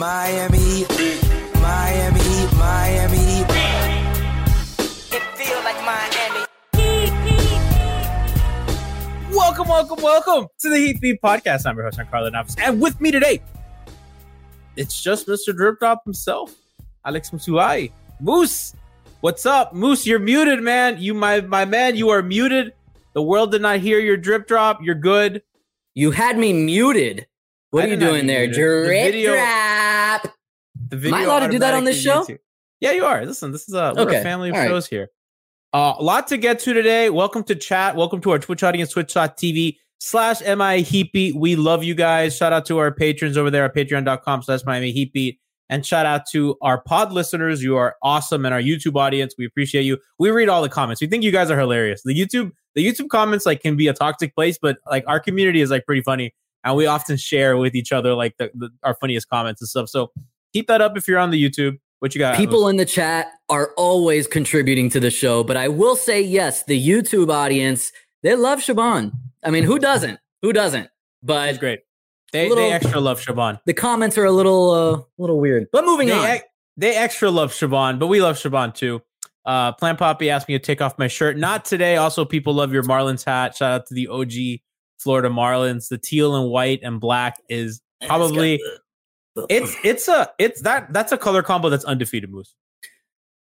Miami Heat, Miami Heat, Miami Heat, It feel like Miami. Welcome, welcome, welcome to the Heat Beat Podcast. I'm your host, Carlo Navas, and with me today, it's just Mr. Drip Drop himself, Alex Musuai. Moose, what's up? Moose, you're muted, man. You, my my man, you are muted. The world did not hear your drip drop. You're good. You had me muted. What I are you doing there? it. The Drip video- drop. The video I allowed to do that on this show? mutes you. Yeah, you are. Listen, this is a, we're a family of all right. shows here. Uh, a lot to get to today. Welcome to chat. Welcome to our Twitch audience, twitch.tv slash MI Heatbeat. We love you guys. Shout out to our patrons over there at patreon.com slash Miami Heatbeat. And shout out to our pod listeners. You are awesome. And our YouTube audience. We appreciate you. We read all the comments. We think you guys are hilarious. The YouTube, the YouTube comments like can be a toxic place, but like our community is like pretty funny. And we often share with each other like the, the our funniest comments and stuff. So keep that up if you're on the YouTube. What you got? People in the chat are always contributing to the show, but I will say yes, the YouTube audience, they love Shaban. I mean, who doesn't? Who doesn't? That's But great. They Little- they extra love Shaban. the comments are a little uh little weird. But moving They, on. they extra love Shaban, but we love Shaban too. Uh, Plant Poppy asked me to take off my shirt. Not today. Also, people love your Marlins hat. Shout out to the OG Florida Marlins. The teal and white and black is probably it's it's a it's that that's a color combo that's undefeated. Moose.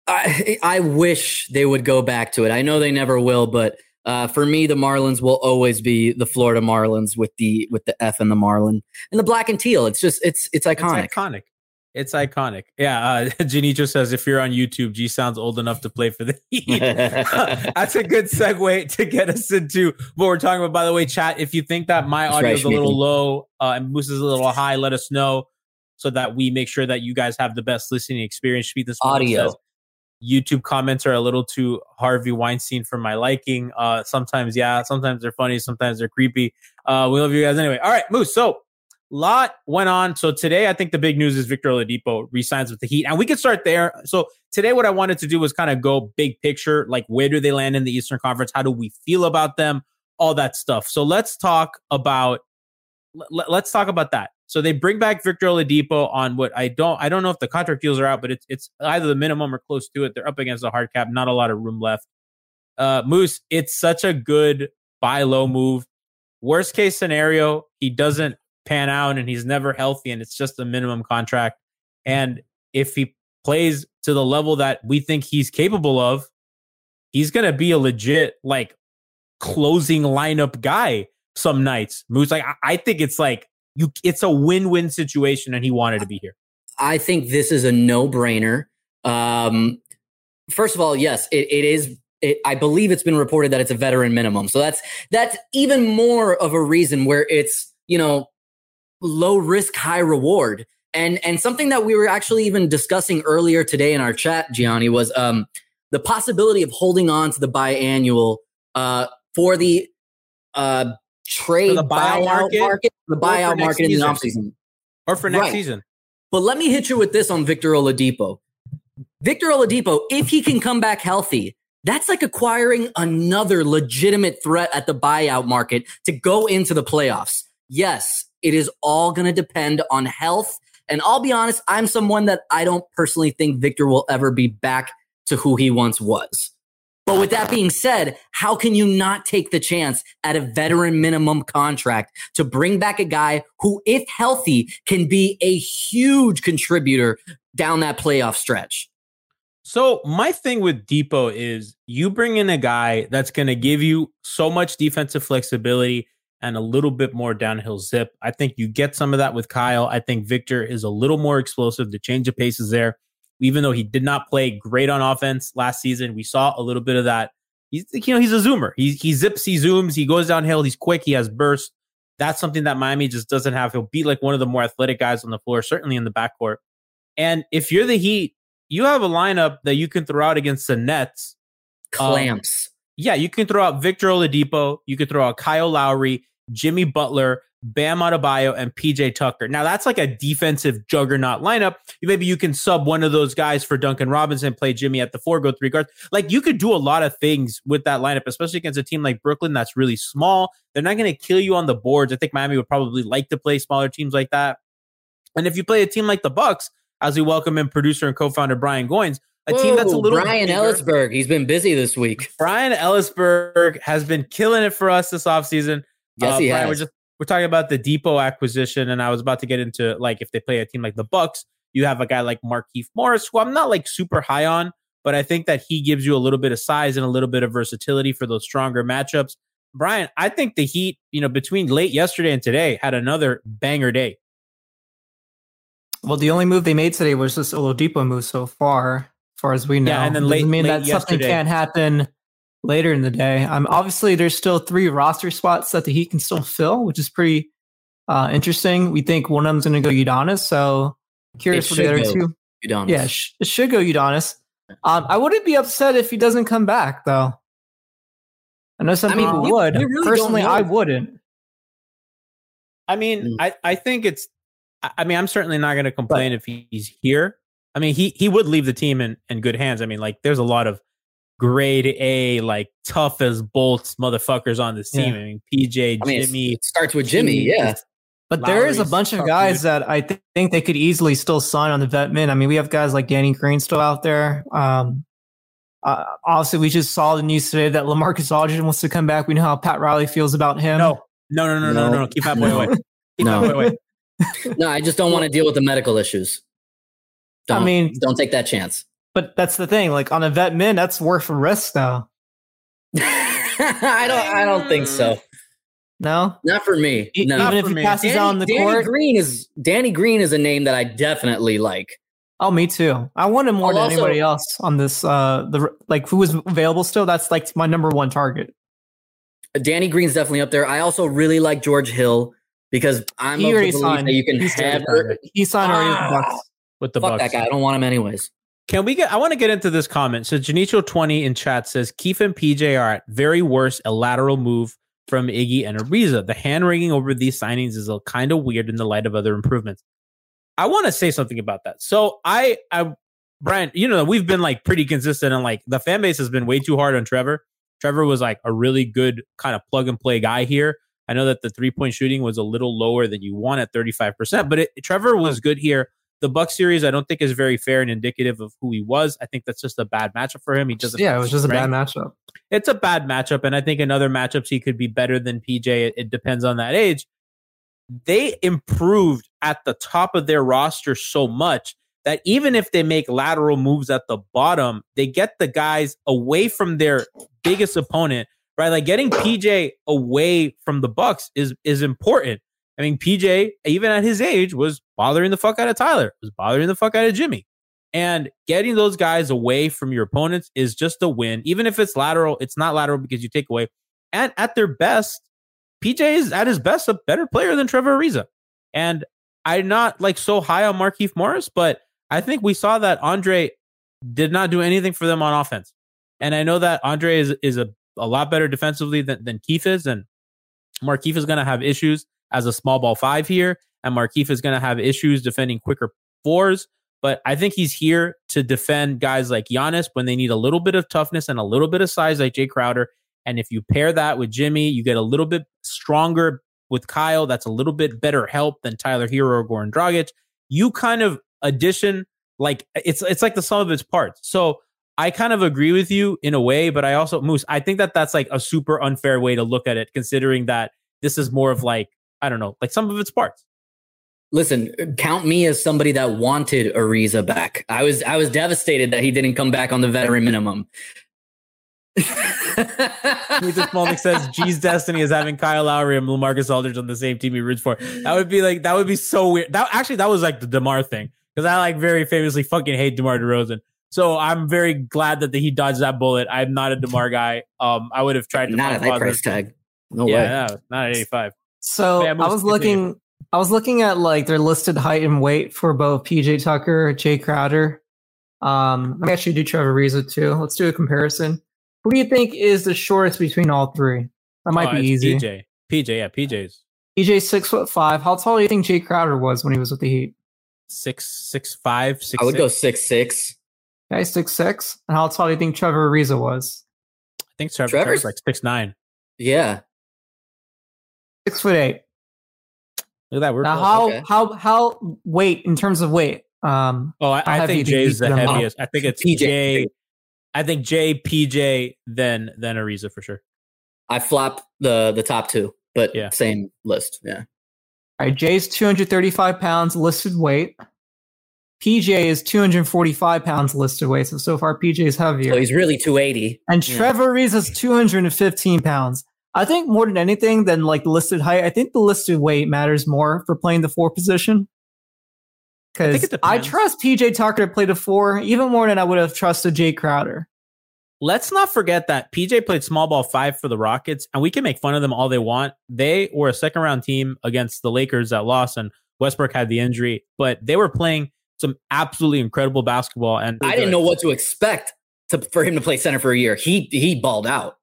I, I wish they would go back to it. I know they never will, but uh, for me, the Marlins will always be the Florida Marlins with the with the F and the Marlin and the black and teal. It's just it's it's iconic. It's iconic. It's iconic. Yeah. Uh, Janicho says if you're on YouTube, G sounds old enough to play for the Heat. That's a good segue to get us into what we're talking about. By the way, chat, if you think that my audio right, is a little low uh, and Moose is a little high, let us know so that we make sure that you guys have the best listening experience. Speed this Audio. says, YouTube comments are a little too Harvey Weinstein for my liking. Uh, sometimes, yeah, sometimes they're funny, sometimes they're creepy. Uh, we love you guys anyway. All right, Moose. So, lot went on. So today, I think the big news is Victor Oladipo resigns with the Heat, and we can start there. So today, what I wanted to do was kind of go big picture, like where do they land in the Eastern Conference? How do we feel about them? All that stuff. So let's talk about let, let's talk about that. So they bring back Victor Oladipo on what I don't I don't know if the contract deals are out, but it's it's either the minimum or close to it. They're up against a hard cap, not a lot of room left. Uh, Moose, it's such a good buy low move. Worst case scenario, he doesn't pan out and he's never healthy, and it's just a minimum contract. And if he plays to the level that we think he's capable of, he's gonna be a legit like closing lineup guy some nights. Moose, like I, I think it's like you it's a win-win situation and he wanted to be here. I think this is a no brainer. Um, first of all, yes, it, it is. It, I believe it's been reported that it's a veteran minimum, so that's that's even more of a reason where it's you know low risk, high reward. And and something that we were actually even discussing earlier today in our chat, Gianni, was um, the possibility of holding on to the biannual uh, for the uh, trade the buyout market market, the buyout market in the off season? offseason. Or for next Right. season. But let me hit you with this on Victor Oladipo. Victor Oladipo, if he can come back healthy, that's like acquiring another legitimate threat at the buyout market to go into the playoffs. Yes, it is all going to depend on health. And I'll be honest, I'm someone that I don't personally think Victor will ever be back to who he once was. But with that being said, how can you not take the chance at a veteran minimum contract to bring back a guy who, if healthy, can be a huge contributor down that playoff stretch? So my thing with Dipo is you bring in a guy that's going to give you so much defensive flexibility and a little bit more downhill zip. I think you get some of that with Kyle. I think Victor is a little more explosive. The change of pace is there even though he did not play great on offense last season, we saw a little bit of that. He's you know he's a zoomer. He he zips, he zooms, he goes downhill. He's quick. He has burst. That's something that Miami just doesn't have. He'll be like one of the more athletic guys on the floor, certainly in the backcourt. And if you're the Heat, you have a lineup that you can throw out against the Nets. Clamps. Um, yeah, you can throw out Victor Oladipo. You could throw out Kyle Lowry, Jimmy Butler, Bam Adebayo, and PJ Tucker. Now that's like a defensive juggernaut lineup. Maybe you can sub one of those guys for Duncan Robinson, play Jimmy at the four, go three guards. Like you could do a lot of things with that lineup, especially against a team like Brooklyn that's really small. They're not going to kill you on the boards. I think Miami would probably like to play smaller teams like that. And if you play a team like the Bucks, as we welcome in producer and co-founder Brian Goins, a Whoa, team that's a little Brian bigger. Ellisberg. He's been busy this week. Brian Ellisberg has been killing it for us this offseason. Yes, uh, he Brian, has. We're just we're talking about the Dipo acquisition, and I was about to get into like if they play a team like the Bucks, you have a guy like Markieff Morris, who I'm not like super high on, but I think that he gives you a little bit of size and a little bit of versatility for those stronger matchups. Brian, I think the Heat, you know, between late yesterday and today, had another banger day. Well, the only move they made today was this Oladipo move so far, as far as we know. Yeah, and then Doesn't late- mean late that something can't happen later in the day. Um, obviously, there's still three roster spots that the Heat can still fill, which is pretty uh, interesting. We think one of them's going to go Udonis, so curious It for the other should two. Udonis. Yeah, sh- it should go Udonis. Um, I wouldn't be upset if he doesn't come back, though. I know some I mean, people we- would. we really Personally. I wouldn't. I mean, Mm. I, I think it's. I I mean, I'm certainly not going to complain if he's here. I mean, he he would leave the team in in good hands. I mean, like there's a lot of grade A, like tough as bolts motherfuckers on this team. Yeah. I mean, PJ, I mean, Jimmy, it starts with Jimmy. Keith, Yeah. But there is a bunch of guys dude. that I th- think they could easily still sign on the vet min. I mean, we have guys like Danny Green still out there. Um, uh, obviously, we just saw the news today that LaMarcus Aldridge wants to come back. We know how Pat Riley feels about him. No, no, no, no, no, no, No. no. Keep that boy away. Keep No. that boy away. No, I just don't want to deal with the medical issues. Don't, I mean- don't take that chance. But that's the thing. Like on a vet min, that's worth a risk, though. I don't. I don't think so. No, Not for me. E- No. even if he me. passes Danny, out on the Danny court. Green is Danny Green is a name that I definitely like. Oh, me too. I want him more I'll than also- anybody else on this. Uh, the like who is available still. That's like my number one target. Danny Green's definitely up there. I also really like George Hill because I'm He of already the belief signed. that you can He's already have. He signed already Ah. Bucks. With the Fuck Bucks. that guy. I don't want him anyways. Can we get? I want to get into this comment. So Janicho20 in chat says Keith and PJ are at very worst a lateral move from Iggy and Ariza. The hand wringing over these signings is a kind of weird in the light of other improvements. I want to say something about that. So I, I, Brian, you know, we've been like pretty consistent and like the fan base has been way too hard on Trevor. Trevor was like a really good kind of plug and play guy here. I know that the three point shooting was a little lower than you want at 35%, but it, Trevor was good here. The Buck series, I don't think is very fair and indicative of who he was. I think that's just a bad matchup for him. He doesn't. Yeah, it was just a bad matchup. It's a bad matchup, and I think in other matchups he could be better than PJ. It, it depends on that age. They improved at the top of their roster so much that even if they make lateral moves at the bottom, they get the guys away from their biggest opponent. Right, like getting PJ away from the Bucks is is important. I mean, PJ, even at his age, was bothering the fuck out of Tyler, was bothering the fuck out of Jimmy. And getting those guys away from your opponents is just a win. Even if it's lateral, it's not lateral because you take away. And at their best, PJ is at his best a better player than Trevor Ariza. And I'm not like so high on Markieff Morris, but I think we saw that Andre did not do anything for them on offense. And I know that Andre is is a, a lot better defensively than, than Keith is. And Markieff is going to have issues as a small ball five here. And Markieff is going to have issues defending quicker fours, but I think he's here to defend guys like Giannis when they need a little bit of toughness and a little bit of size, like Jae Crowder. And if you pair that with Jimmy, you get a little bit stronger with Kyle. That's a little bit better help than Tyler Herro or Goran Dragic. You kind of addition, like it's it's like the sum of its parts. So I kind of agree with you in a way, but I also Moose. I think that that's like a super unfair way to look at it, considering that this is more of like I don't know, like some of its parts. Listen, count me as somebody that wanted Ariza back. I was I was devastated that he didn't come back on the veteran minimum. Luther Smolnik says G's destiny is having Kyle Lowry and LaMarcus Aldridge on the same team he roots for. That would be like that would be so weird. That actually that was like the DeMar thing because I like very famously fucking hate DeMar DeRozan. So I'm very glad that he dodged that bullet. I'm not a DeMar guy. Um, I would have tried to not at find that price tag. No yeah, way. no, not at 85. So Yeah, I was continue. looking. I was looking at like their listed height and weight for both PJ Tucker, Jae Crowder. Um, let me actually do Trevor Ariza too. Let's do a comparison. Who do you think is the shortest between all three? That might Oh, be easy. PJ, PJ, yeah, PJ's PJ's six foot five. How tall do you think Jae Crowder was when he was with the Heat? six, six, five, six. I would go six. six six. Okay, six six. And how tall do you think Trevor Ariza was? I think Trevor, Trevor's- Trevor's like six nine. Yeah. Six foot eight. Look at that. We're Now, how okay. how how weight in terms of weight? Um, Oh, I, I think Jay's the think them? heaviest. I think it's PJ. Jay. I think Jay, PJ, then then Ariza for sure. I flop the the top two, but Yeah. same list. Yeah. all right, Jay's two hundred thirty five pounds listed weight. PJ is two hundred forty five pounds listed weight. So so far, PJ is heavier. So he's really 280. And Yeah. Trevor Ariza's 215 pounds. I think more than anything than like the listed height, I think the listed weight matters more for playing the four position. I Because it I, trust PJ Tucker to play the four even more than I would have trusted Jae Crowder. Let's not forget that PJ played small ball five for the Rockets, and we can make fun of them all they want. They were a second round team against the Lakers that lost, and Westbrook had the injury, but they were playing some absolutely incredible basketball. And I didn't know what to expect to, for him to play center for a year. He he balled out.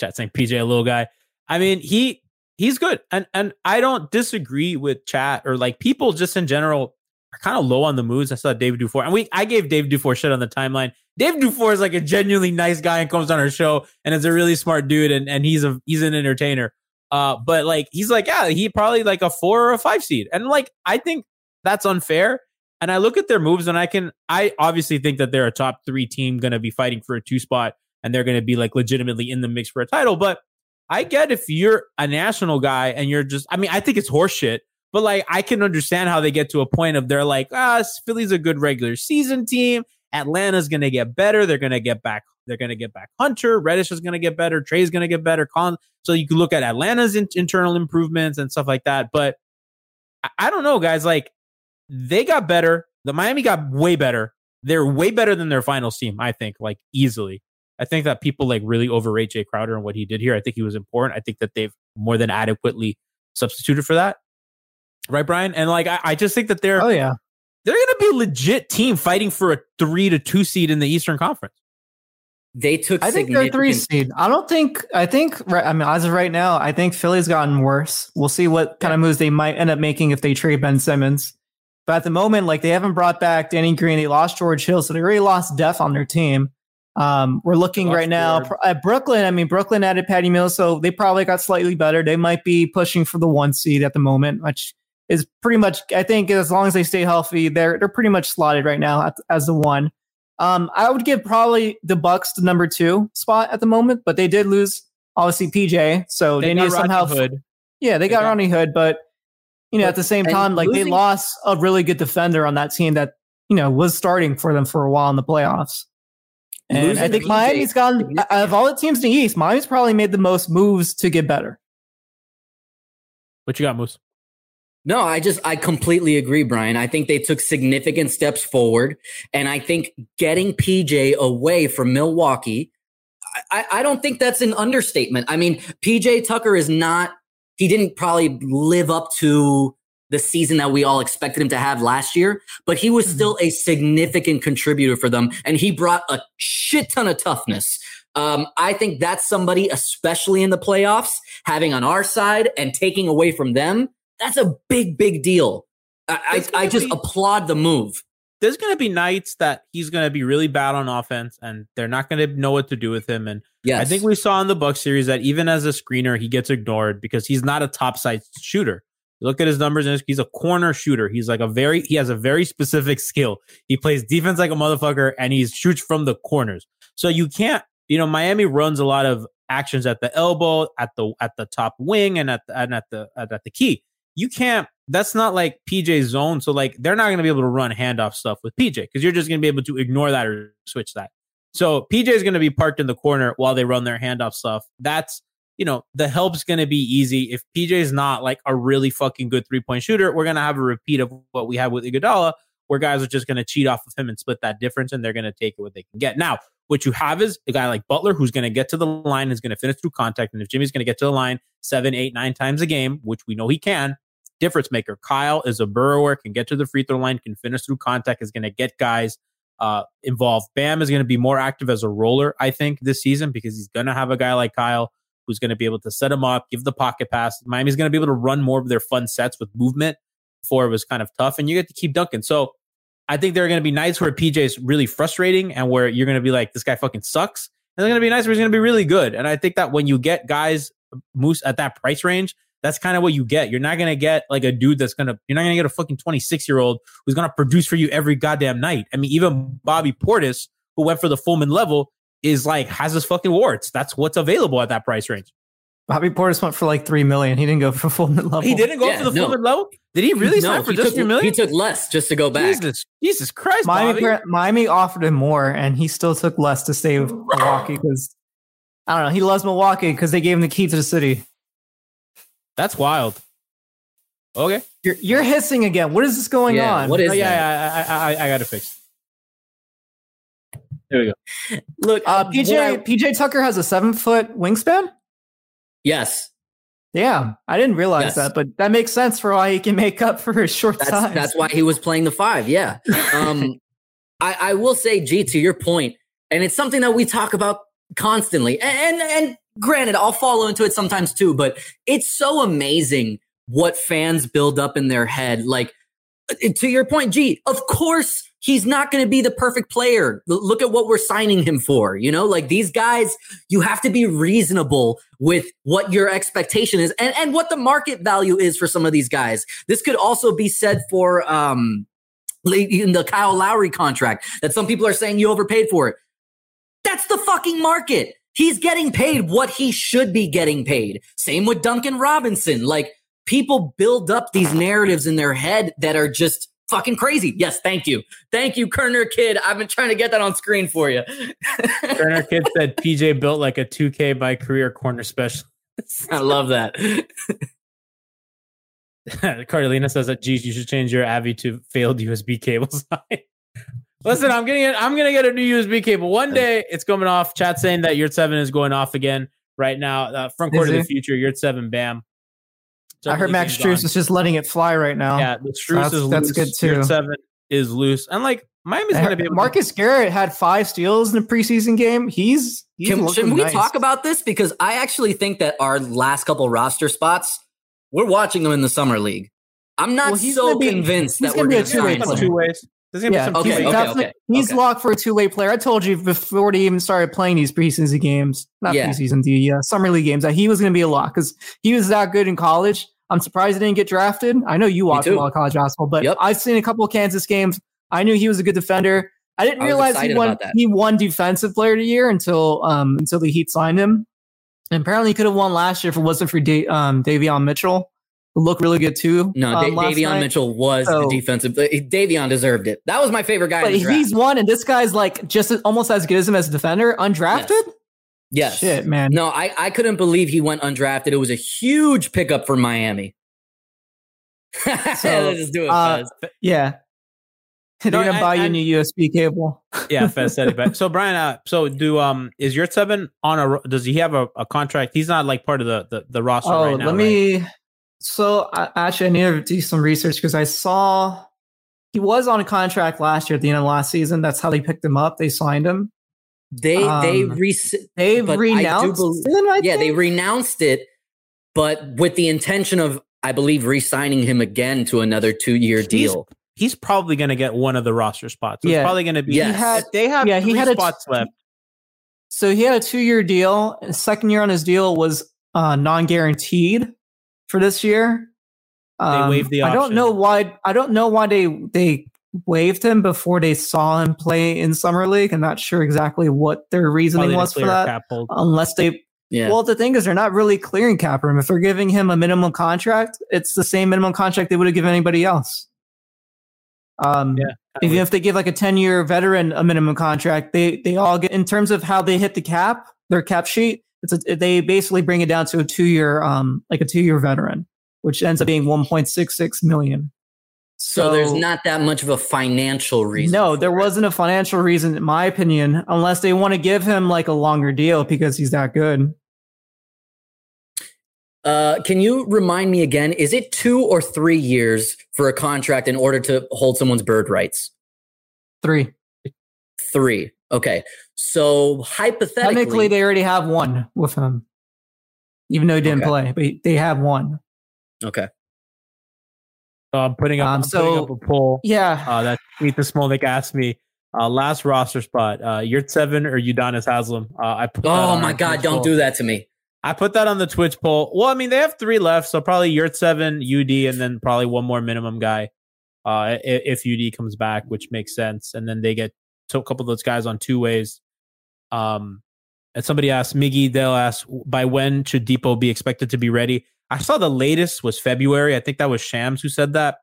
Chat saying PJ a little guy. I mean, he he's good. And and I don't disagree with chat or like people just in general are kind of low on the moves. I saw David Dufour. And we I gave David Dufour shit on the timeline. David Dufour is like a genuinely nice guy and comes on our show and is a really smart dude and, and he's a he's an entertainer. Uh but like he's like, yeah, he probably like a four or a five seed. And like I think that's unfair. And I look at their moves and I can I obviously think that they're a top three team gonna be fighting for a two spot and they're going to be like legitimately in the mix for a title. But I get if you're a national guy and you're just, I mean, I think it's horseshit, but like I can understand how they get to a point of they're like, ah, Philly's a good regular season team. Atlanta's going to get better. They're going to get back. They're going to get back Hunter. Reddish is going to get better. Trae's going to get better. Con- so you can look at Atlanta's in- internal improvements and stuff like that. But I, I don't know, guys. Like they got better. The Miami got way better. They're way better than their finals team, I think, like easily. I think that people like really overrate Jae Crowder and what he did here. I think he was important. I think that they've more than adequately substituted for that. Right, Brian? And like I, I just think that they're Oh yeah. they're gonna be a legit team fighting for a three to two seed in the Eastern Conference. They took I think they're three significant- seed. I don't think. I think. right- I mean, as of right now, I think Philly's gotten worse. We'll see what kind of moves they might end up making if they trade Ben Simmons. But at the moment, like they haven't brought back Danny Green. They lost George Hill, so they really lost depth on their team. Um, we're looking right now at Brooklyn. I mean, Brooklyn added Patty Mills, so they probably got slightly better. They might be pushing for the one seed at the moment, which is pretty much. I think as long as they stay healthy, they're they're pretty much slotted right now at, as the one. Um, I would give probably the Bucks the number two spot at the moment, but they did lose obviously PJ, so they, They need to somehow. Hood. Yeah, they got got- Rodney Hood, but you know, at the same time, like they lost a really good defender on that team that you know was starting for them for a while in the playoffs. And Losing I think PJ Miami's gone out uh, of all the teams in the East. Miami's probably made the most moves to get better. What you got, Moose? No, I just I completely agree, Brian. I think they took significant steps forward, and I think getting PJ away from Milwaukee, I, I don't think that's an understatement. I mean, PJ Tucker is not. He didn't probably live up to the season that we all expected him to have last year, but he was still a significant contributor for them, and he brought a shit ton of toughness. Um, I think that's somebody, especially in the playoffs, having on our side and taking away from them. That's a big, big deal. I, I, I just be- applaud the move. There's going to be nights that he's going to be really bad on offense, and they're not going to know what to do with him. And Yes. I think we saw in the Buck series that even as a screener, he gets ignored because he's not a top side shooter. You look at his numbers, and he's a corner shooter. He's like a very he has a very specific skill. He plays defense like a motherfucker, and he shoots from the corners. So you can't, you know, Miami runs a lot of actions at the elbow, at the at the top wing, and at the, and at the at, at the key. You can't. That's not like PJ's zone. So like they're not going to be able to run handoff stuff with PJ because you're just going to be able to ignore that or switch that. So PJ is going to be parked in the corner while they run their handoff stuff. That's you know the help's going to be easy. If PJ is not like a really fucking good three point shooter, we're going to have a repeat of what we had with Iguodala, where guys are just going to cheat off of him and split that difference, and they're going to take it what they can get. Now, what you have is a guy like Butler who's going to get to the line, is going to finish through contact, and if Jimmy's going to get to the line seven, eight, nine times a game, which we know he can, difference maker. Kyle is a burrower, can get to the free throw line, can finish through contact, is going to get guys uh, involved. Bam is going to be more active as a roller, I think, this season because he's going to have a guy like Kyle who's going to be able to set him up, give the pocket pass. Miami's going to be able to run more of their fun sets with movement. Before it was kind of tough, and you get to keep dunking. So I think there are going to be nights where PJ is really frustrating and where you're going to be like, this guy fucking sucks. And they're going to be nights where he's going to be really good. And I think that when you get guys uh, moose at that price range, that's kind of what you get. You're not going to get like a dude that's going to, you're not going to get a fucking 26 year old who's going to produce for you every goddamn night. I mean, even Bobby Portis, who went for the Fullman level, is like, has his fucking warts. That's what's available at that price range. Bobby Portis went for like three million. He didn't go for full mid level. He didn't go Yeah, for the no. Fullman level? Did he really sign for he just took, three million? He took less just to go back. Jesus, Jesus Christ, Miami, Bobby. Miami offered him more, and he still took less to stay with Milwaukee because I don't know. He loves Milwaukee because they gave him the key to the city. That's wild. Okay. You're, you're hissing again. What is this going Yeah, on? what is Oh, that? yeah, yeah, I, I, I, I got to fix. There we go. Look, Uh, PJ I- PJ Tucker has a seven foot wingspan. yes, Yeah, I didn't realize Yes. that, but that makes sense for why he can make up for his short that's size. that's why he was playing the five. Yeah. Um, I, I will say, G, to your point, and it's something that we talk about constantly. And, and and granted, I'll follow into it sometimes too, but it's so amazing what fans build up in their head. Like uh, to your point, G, of course he's not going to be the perfect player. Look at what we're signing him for. You know, like these guys, you have to be reasonable with what your expectation is and, and what the market value is for some of these guys. This could also be said for um in the Kyle Lowry contract that some people are saying you overpaid for it. That's the fucking market. He's getting paid what he should be getting paid. Same with Duncan Robinson. Like people build up these narratives in their head that are just fucking crazy. Yes, thank you. Thank you, Kerner Kid. I've been trying to get that on screen for you. Turner Kid said PJ built like a 2K by career corner special. I love that. Carolina says that geez, you should change your Avi to failed USB cable sign. Listen, I'm getting it. I'm gonna get a new USB cable one day. It's coming off. Chat saying that Yurtseven is going off again right now. Uh, front court of the future. Yurtseven, bam. I heard Max Everything's Strus is just letting it fly right now. Yeah, the Strus that's- is that's good too. Yurtseven is loose, and like Miami's gonna be Marcus Garrett had five steals in the preseason game. He's, he's Can, looking should we nice. talk about this? Because I actually think that our last couple roster spots, we're watching them in the summer league. I'm not Well, he's so be- convinced he's that gonna we're be a going to two-way sign some player. someone. two ways. There's gonna Yeah, be some okay, two he's, okay, definitely- okay, he's okay. locked for a two way player. I told you before they even started playing these preseason games, not Yeah. preseason, the uh, summer league games, that he was going to be a lock because he was that good in college. I'm surprised he didn't get drafted. I know you watch a too. lot of college basketball, but Yep. I've seen a couple of Kansas games. I knew he was a good defender. I didn't I realize he excited won. He won defensive player of the year until um until the Heat signed him. And apparently, he could have won last year if it wasn't for da- um Davion Mitchell, who looked really good too. No, um, Da- Davion night. Mitchell was So- the defensive. Davion deserved it. That was my favorite guy. But in the draft. he's one, and this guy's like just as- almost as good as him as a defender, undrafted. yes. Shit, man. No, I, I couldn't believe he went undrafted. It was a huge pickup for Miami. Let's just do it, uh, Yeah. They're No, gonna buy you a new USB cable. yeah, Fez said it. But so Brian, uh, so do um is Yurtseven on a does he have a, a contract? He's not like part of the the, the roster Oh, right now. let right? Me. So I, actually, I need to do some research because I saw he was on a contract last year at the end of last season. That's how they picked him up. They signed him. They they um, re- They But renounced bel- him. I yeah they renounced it, but with the intention of I believe re-signing him again to another two-year deal. He's probably going to get one of the roster spots. So Yeah. It's probably going to be. Yes. He had, they have Yeah, he had a- spots left. So he had a two year deal. Second year on his deal was uh, non guaranteed for this year. Um, waived the I don't know why. I don't know why they they waived him before they saw him play in summer league. I'm not sure exactly what their reasoning was for that. Unless they Yeah. Well, the thing is, they're not really clearing cap room. If they're giving him a minimum contract, it's the same minimum contract they would have given anybody else. Um, Yeah, even if they give like a ten-year veteran a minimum contract, they they all get in terms of how they hit the cap, their cap sheet. It's a, they basically bring it down to a two-year, um, like a two-year veteran, which ends up being one point six six million. so, there's not that much of a financial reason. No, there it. wasn't a financial reason, in my opinion, unless they want to give him like a longer deal because he's that good. Uh, can you remind me again? Is it two or three years for a contract in order to hold someone's bird rights? Three. Three. Okay. So hypothetically, Technically, they already have one with him, even though he didn't Okay. play, but they have one. okay. So I'm putting up, Um, I'm putting so- up a poll. Yeah. Uh, that Ethan Smolnik asked me uh, last roster spot, uh, Yurtseven or Udonis Haslam. Uh, I put Oh my God! Twitch Don't poll. do that to me. I put that on the Twitch poll. Well, I mean, they have three left, so probably Yurtseven, UD, and then probably one more minimum guy. Uh, if UD comes back, which makes sense, and then they get to a couple of those guys on two ways. Um, and somebody asked Miggy, they'll ask by when should Dipo be expected to be ready? I saw the latest was February. I think that was Shams who said that.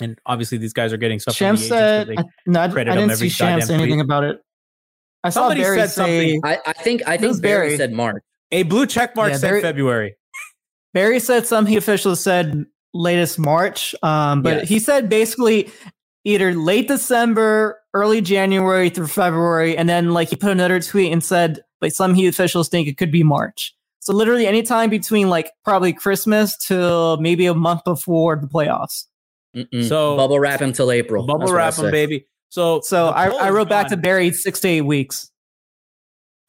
And obviously, these guys are getting stuff. from the said, they- I, no, I, credit I didn't see Shams say anything tweet. about it. I saw Somebody Barry said say, something. I, I think I think Barry Barry? said March. a blue check mark Yeah, said very- February. Barry said some heat officials said latest March, um, but Yes. he said basically either late December, early January through February, and then like he put another tweet and said like some heat officials think it could be March. So literally anytime between like probably Christmas till maybe a month before the playoffs. Mm-mm. So- bubble wrap him till April. Bubble That's what I wrap them, say. baby. So, So I, I is wrote back to gone. Barry six to eight weeks.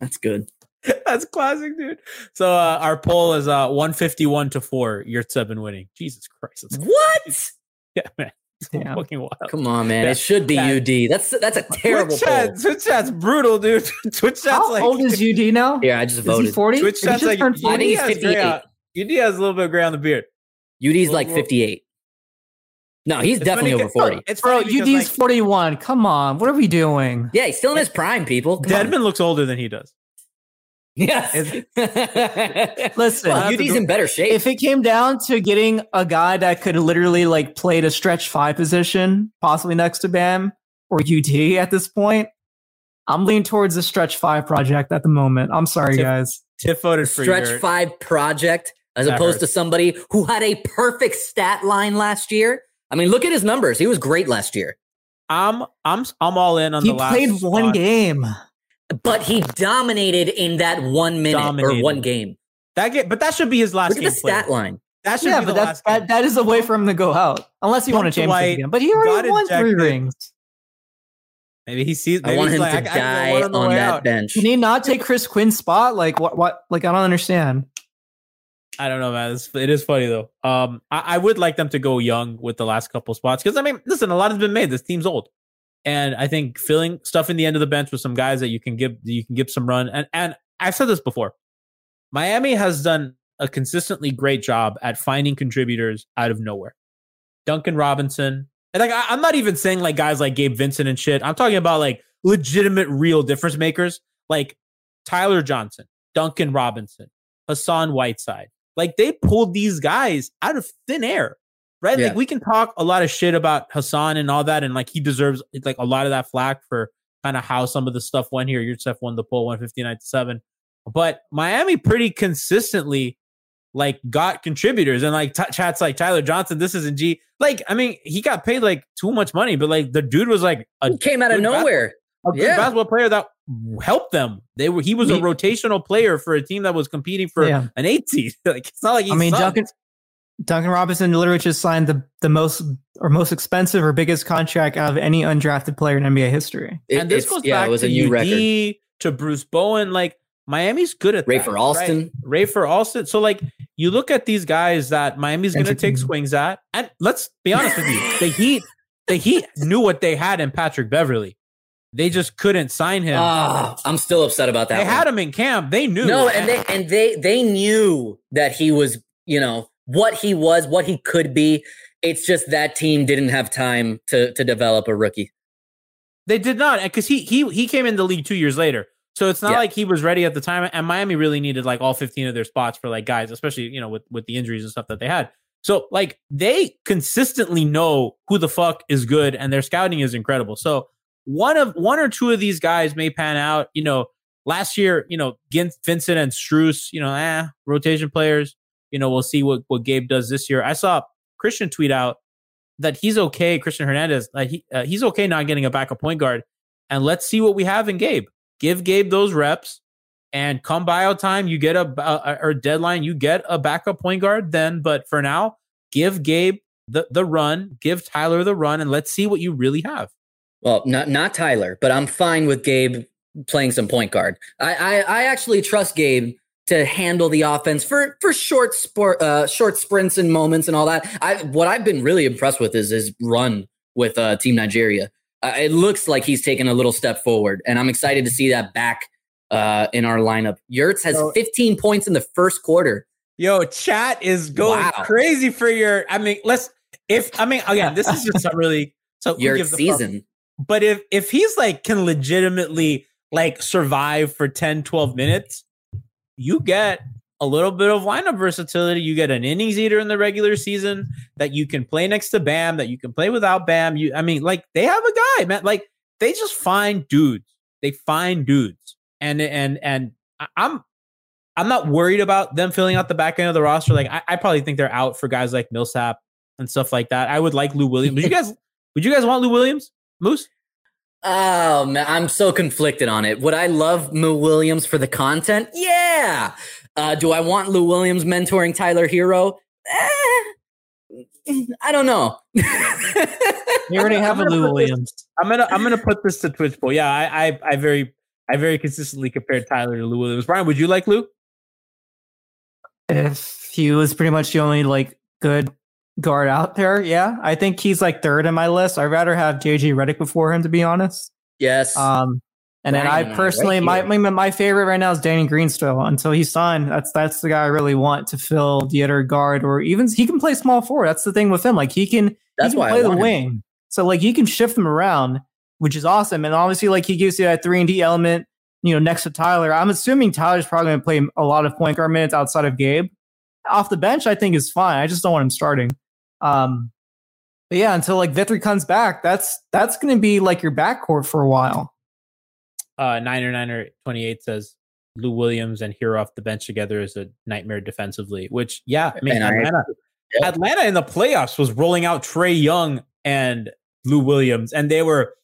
That's good. That's classic, dude. So uh, our poll is uh 151 to 4. Yurtseven winning. Jesus Christ. That's What? yeah, man. It's Yeah. fucking wild. Come on, man. Yeah. It should be Yeah. UD. That's that's a terrible Twitch chat. Twitch chat's brutal, dude. Twitch chat's How like old is UD now? Yeah, I just Is he voted. 40? Twitch He chat's just like I 40? think he's UD has 58. out- UD has a little bit of gray on the beard. UD's Well, like 58. No, he's It's definitely over over 'cause- 40. It's Bro, funny because, UD's like, 41. Come on. What are we doing? Yeah, he's still in his prime, people. Come on. Dedmon looks older than he does. Yes. Listen, well, UD's in better shape. if it came down to getting a guy that could literally like play the stretch five position, possibly next to Bam or UD at this point, I'm leaning towards the stretch five project at the moment. I'm sorry, Tip- guys. Tiff voted for stretch Yurt. five project as That opposed to somebody who had a perfect stat line last year. I mean, look at his numbers. He was great last year, I'm I'm I'm all in on He the last He played one spot. game. But he dominated in that one minute Dominated. or one game. That get, but that should be his last Look at game the stat played. line. That should Yeah, be but the that's last game. that, that is a way for him to go out. Unless he won a Bunch of championship white, again. But he got already won three rings. Maybe he sees. I Maybe want he's him like, to I, I die got one on, on that out. bench. Can he not take Chris Quinn's spot? Like what what like I don't understand. I don't know, man. It's, it is funny though. Um, I, I would like them to go young with the last couple spots because I mean, listen, a lot has been made. This team's old, and I think filling stuff in the end of the bench with some guys that you can give you can give some run. And and I've said this before. Miami has done a consistently great job at finding contributors out of nowhere. Duncan Robinson, and like I, I'm not even saying like guys like Gabe Vincent and shit. I'm talking about like legitimate, real difference makers like Tyler Johnson, Duncan Robinson, Hassan Whiteside. Like they pulled these guys out of thin air, right? Yeah. Like we can talk a lot of shit about Hassan and all that, and like he deserves like a lot of that flack for kind of how some of the stuff went here. Your stuff won the poll 159 to 7. But Miami pretty consistently like got contributors and like t- chats like Tyler Johnson. This isn't G. Like, I mean, he got paid like too much money, but like the dude was like a, He came out of nowhere. a good Yeah. basketball player that helped them. They were he was a rotational player for a team that was competing for Yeah. an eight seed. like it's not like he I mean, sucked. Duncan Duncan Robinson literally just signed the, the most or most expensive or biggest contract out of any undrafted player in NBA history. It- and this it's- goes yeah, back it was to a new UD, record. to Bruce Bowen. Like Miami's good at Ray that, for Alston. right? Rafer Alston. So like you look at these guys that Miami's going to take swings at, and let's be honest with you, the Heat, the Heat knew what they had in Patrick Beverley. They just couldn't sign him. Ah, I'm still upset about that. they one. had him in camp. They knew. No, and they and they they knew that he was, you know, what he was, what he could be. It's just that team didn't have time to to develop a rookie. They did not, because he he he came in the league two years later. So it's not Yeah. like he was ready at the time. And Miami really needed like all 15 of their spots for like guys, especially you know with with the injuries and stuff that they had. So like they consistently know who the fuck is good, and their scouting is incredible. So one of one or two of these guys may pan out. You know, last year, you know, Vincent and Strus, you know, eh, rotation players. You know, we'll see what what Gabe does this year. I saw Christian tweet out that he's okay. Christian Hernandez, uh, he uh, he's okay not getting a backup point guard, and let's see what we have in Gabe. Give Gabe those reps, and come buyout time, you get a uh, or deadline, you get a backup point guard. Then, but for now, give Gabe the the run, give Tyler the run, and let's see what you really have. Well, not not Tyler, but I'm fine with Gabe playing some point guard. I I, I actually trust Gabe to handle the offense for for short sport uh short sprints and moments and all that. I what I've been really impressed with is his run with uh Team Nigeria. Uh, it looks like he's taken a little step forward, and I'm excited to see that back uh in our lineup. Yurts has So- 15 points in the first quarter. Yo, chat is going Wow. crazy for your. I mean, let's. If I mean, again, this is just a really so fuck? season. But if if he's like can legitimately like survive for 10, 12 minutes, you get a little bit of lineup versatility. You get an innings eater in the regular season that you can play next to Bam, that you can play without Bam. You I mean, like they have a guy, man. Like they just find dudes. They find dudes. And and and I'm I'm not worried about them filling out the back end of the roster. Like I, I probably think they're out for guys like Millsap and stuff like that. I would like Lou Williams. Would you guys would you guys want Lou Williams? Moose? Oh man, I'm so conflicted on it. Would I love Lou Williams for the content? Yeah. Uh, do I want Lou Williams mentoring Tyler Herro? Eh, I don't know. you already have a I'm gonna Lou put this- Williams. I'm gonna I'm gonna put this to Twitch poll. Yeah, I I, I very I very consistently compared Tyler to Lou Williams. Brian, would you like Lou? If he was pretty much the only like good guard out there, yeah, I think he's like third in my list. I'd rather have JJ Redick before him, to be honest. yes. Um, and then I personally, right my, my my favorite right now is Danny Green. Still, until he's signed, that's that's the guy I really want to fill the other guard, or even he can play small forward. That's the thing with him; like he can That's he can why play the him. wing. So like he can shift them around, which is awesome. And obviously, like he gives you that three and D element. You know, next to Tyler, I'm assuming Tyler's probably going to play a lot of point guard minutes outside of Gabe. Off the bench, I think is fine. I just don't want him starting. Um, but yeah, until like Vitry comes back, that's that's going to be like your backcourt for a while. Uh, Niner Niner twenty eight says Lou Williams and Herro off the bench together is a nightmare defensively. Which yeah, I mean And I- Atlanta Yeah. Atlanta in the playoffs was rolling out Trae Young and Lou Williams, and they were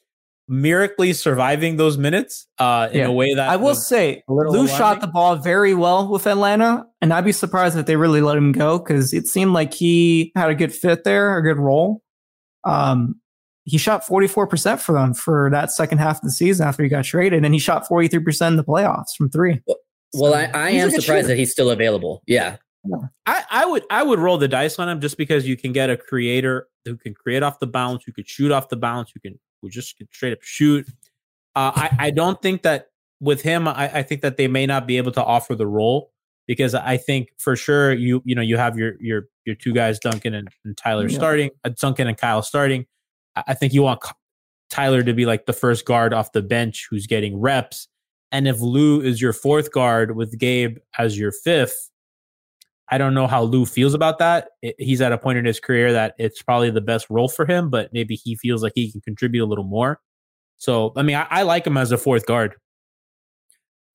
miraculously surviving those minutes uh, in Yeah. a way that I will say, Lou alarming. shot the ball very well with Atlanta, and I'd be surprised if they really let him go because it seemed like he had a good fit there, a good role. Um, he shot 44% for them for that second half of the season after he got traded, and he shot 43% in the playoffs from three. well, I, I am surprised shooter. that he's still available. Yeah. I, I would I would roll the dice on him just because you can get a creator who can create off the bounce, who could shoot off the bounce, who can who just can straight up shoot. Uh, I I don't think that with him, I, I think that they may not be able to offer the role because I think for sure you you know you have your your your two guys Duncan and, and Tyler Yeah. starting, uh, Duncan and Kyle starting. I, I think you want Tyler to be like the first guard off the bench who's getting reps, and if Lou is your fourth guard with Gabe as your fifth. I don't know how Lou feels about that. It- he's at a point in his career that it's probably the best role for him, but maybe he feels like he can contribute a little more. So, I mean, I, I like him as a fourth guard.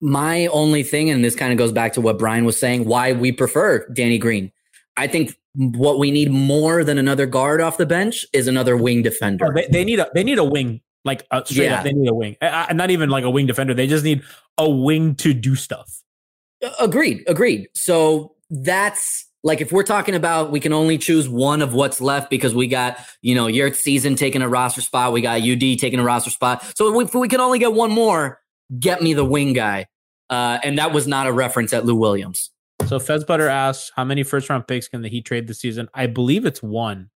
My only thing, and this kind of goes back to what Brian was saying, why we prefer Danny Green. I think what we need more than another guard off the bench is another wing defender. Oh, they, they need a they need a wing like uh, straight Yeah. up. They need a wing, uh, uh, not even like a wing defender. They just need a wing to do stuff. Agreed. Agreed. So that's like if we're talking about we can only choose one of what's left because we got, you know, Yurtseven taking a roster spot, we got UD taking a roster spot. So if we can only get one more, get me the wing guy. Uh, and that was not a reference at Lou Williams. So Fez Butter asks, how many first round picks can the Heat trade this season? I believe it's one.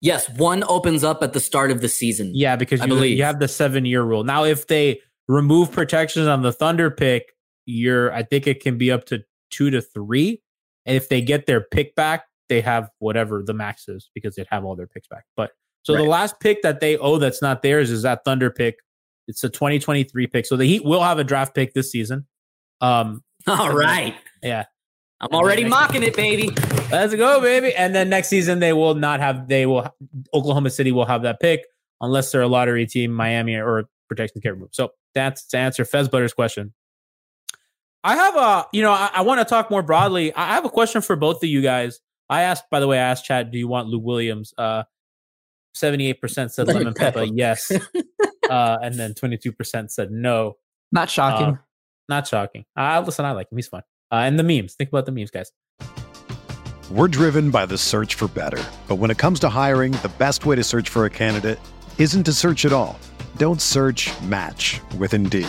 Yes, one opens up at the start of the season. Yeah, because you, believe. you have the seven year rule. Now, if they remove protections on the Thunder pick, you're I think it can be up to two to three. And if they get their pick back, they have whatever the max is because they'd have all their picks back. But so the last pick that they owe that's not theirs is that Thunder pick. It's a 2023 pick. So the Heat will have a draft pick this season. Um, All right. yeah. I'm already mocking it, baby. Let's go, baby. And then next season they will not have they will Oklahoma City will have that pick unless they're a lottery team, Miami or protection can't remove. So that's to answer Fez Butter's question. I have a you know, I, I want to talk more broadly. I I have a question for both of you guys. I asked, by the way, I asked Chad, do you want Lou Williams? Uh 78% said Lemon lemon pepper, pepper. yes. uh, and then 22% said no. Not shocking. Uh, not shocking. Uh, listen, I like him. He's fun. Uh, and the memes. Think about the memes, guys. We're driven by the search for better. But when it comes to hiring, the best way to search for a candidate isn't to search at all. Don't search match with Indeed.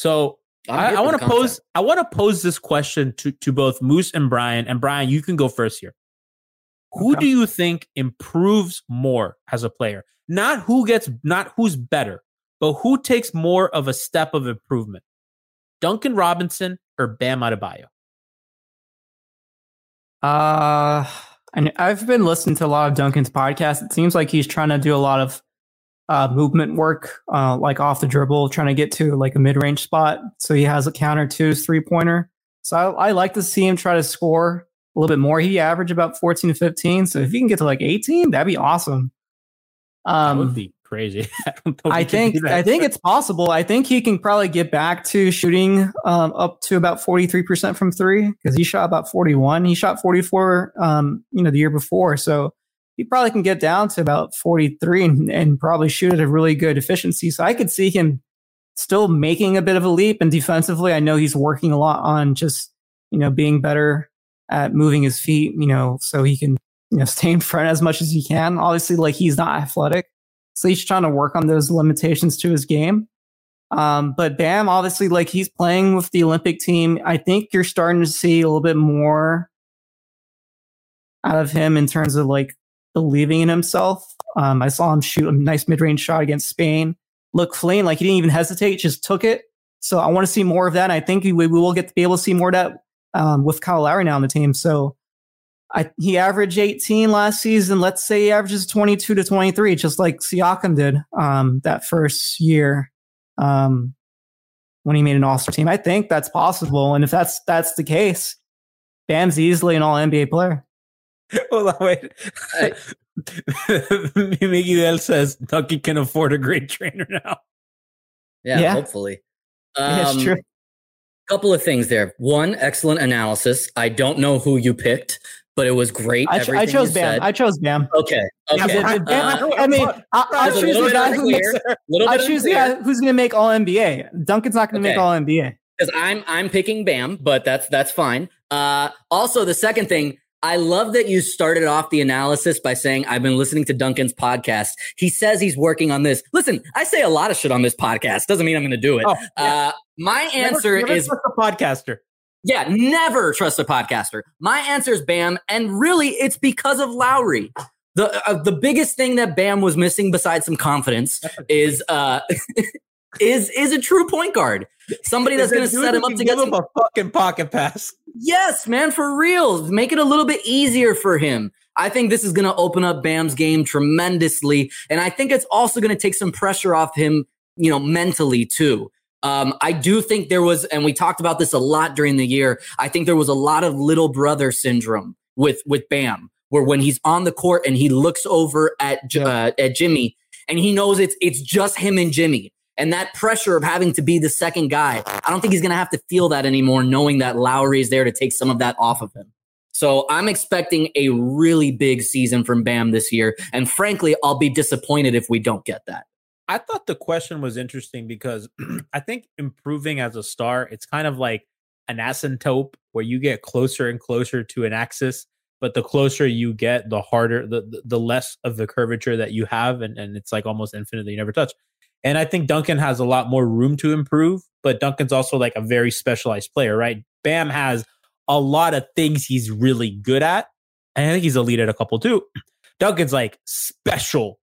So I'm I, I want to pose. I want to pose this question to to both Moose and Brian. And Brian, you can go first here. Who Okay. do you think improves more as a player? Not who gets, not who's better, but who takes more of a step of improvement? Duncan Robinson or Bam Adebayo? Uh, and I've been listening to a lot of Duncan's podcast. It seems like he's trying to do a lot of uh, movement work, uh, like off the dribble, trying to get to like a mid range spot. So he has a counter to his three pointer. So I, I like to see him try to score a little bit more. He averaged about 14 to 15. So if he can get to like 18, that'd be awesome. That Um, would be crazy. I. I think. I think it's possible. I think he can probably get back to shooting um, up to about forty three percent from three because he shot about forty one. He shot forty four, um, you know, the year before. So he probably can get down to about forty three and, and probably shoot at a really good efficiency. So I could see him still making a bit of a leap. And defensively, I know he's working a lot on just you know being better at moving his feet. You know, so he can you know stay in front as much as he can. Obviously, like he's not athletic. So he's trying to work on those limitations to his game. Um, but Bam, obviously, like he's playing with the Olympic team. I think you're starting to see a little bit more out of him in terms of like believing in himself. Um, I saw him shoot a nice mid range shot against Spain. Look clean, like he didn't even hesitate, just took it. So I want to see more of that. And I think we, we will get to be able to see more of that um, with Kyle Lowry now on the team. So I, he averaged 18 last season. Let's say he averages 22 to 23, just like Siakam did um, that first year um, when he made an All-Star team. I think that's possible, and if that's that's the case, Bam's easily an All NBA player. Hold on, wait. Hey. Miguel says Duncan can afford a great trainer now. Yeah, Yeah. hopefully. Yeah, it's Um, true. Couple of things there. One, excellent analysis. I don't know who you picked, but it was great. I, ch- I chose Bam. said. I chose Bam. okay. Okay. but- but Bam- Uh, I mean, I, I it's a choose the guy who makes. I choose the unclear. guy who's going to make All NBA. Duncan's not going to make All NBA. because I'm I'm picking Bam, but that's that's fine. Uh, also, the second thing, I love that you started off the analysis by saying I've been listening to Duncan's podcast. He says he's working on this. Listen, I say a lot of shit on this podcast. Doesn't mean I'm going to do it. Oh, uh, my answer never, never is trust a podcaster. yeah, never trust a podcaster. My answer is Bam, and really, it's because of Lowry. The uh, the biggest thing that Bam was missing, besides some confidence, is uh, is is a true point guard. Somebody that's going to set him up to give get him some a fucking pocket pass. Yes, man, for real. Make it a little bit easier for him. I think this is going to open up Bam's game tremendously. And I think it's also going to take some pressure off him, you know, mentally too. Um, I do think there was, and we talked about this a lot during the year. I think there was a lot of little brother syndrome with with Bam, where when he's on the court and he looks over at uh, at Jimmy, and he knows it's it's just him and Jimmy, and that pressure of having to be the second guy. I don't think he's going to have to feel that anymore, knowing that Lowry is there to take some of that off of him. So I'm expecting a really big season from Bam this year, and frankly, I'll be disappointed if we don't get that. I thought the question was interesting because I think improving as a star, it's kind of like an asymptote where you get closer and closer to an axis, but the closer you get, the harder, the the, less of the curvature that you have, and, and it's like almost infinite that you never touch. And I think Duncan has a lot more room to improve, but Duncan's also like a very specialized player, right? Bam has a lot of things he's really good at. And I think he's elite at a couple too. Duncan's like special,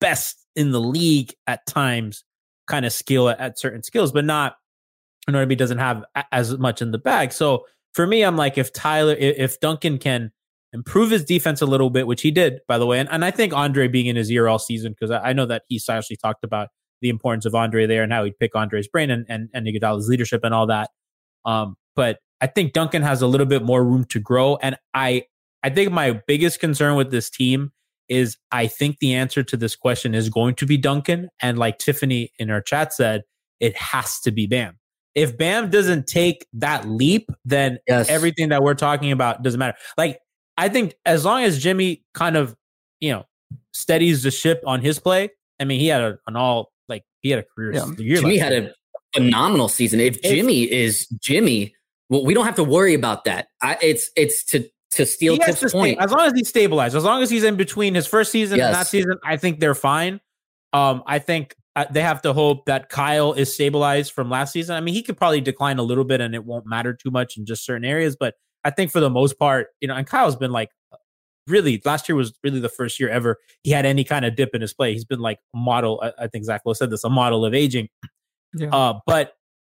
best in the league at times, kind of skill at, at certain skills, but not, you know what I mean, doesn't have a- as much in the bag. So for me, I'm like, if Tyler, if, Duncan can improve his defense a little bit, which he did, by the way, and, and I think Andre being in his ear all season, because I, I know that he's actually talked about the importance of Andre there and how he'd pick Andre's brain and, and, and Iguodala's leadership and all that. Um, but I think Duncan has a little bit more room to grow. And I, I think my biggest concern with this team is I think the answer to this question is going to be Duncan. And like Tiffany in our chat said, it has to be Bam. If Bam doesn't take that leap, then Yes. everything that we're talking about doesn't matter. Like, I think as long as Jimmy kind of, you know, steadies the ship on his play, I mean, he had a, an all, he had a career Yeah. year. Jimmy had year. a phenomenal season. If Jimmy is Jimmy, well, we don't have to worry about that. I, it's it's to to steal He has Tip's to stay- point. as long as he's stabilized, as long as he's in between his first season and that season, I think they're fine. Um, I think uh, they have to hope that Kyle is stabilized from last season. I mean, he could probably decline a little bit and it won't matter too much in just certain areas, but I think for the most part, you know, and Kyle's been like really last year was really the first year ever he had any kind of dip in his play. He's been like model. I, I think Zach Lowe said this, a model of aging. Yeah. Uh, but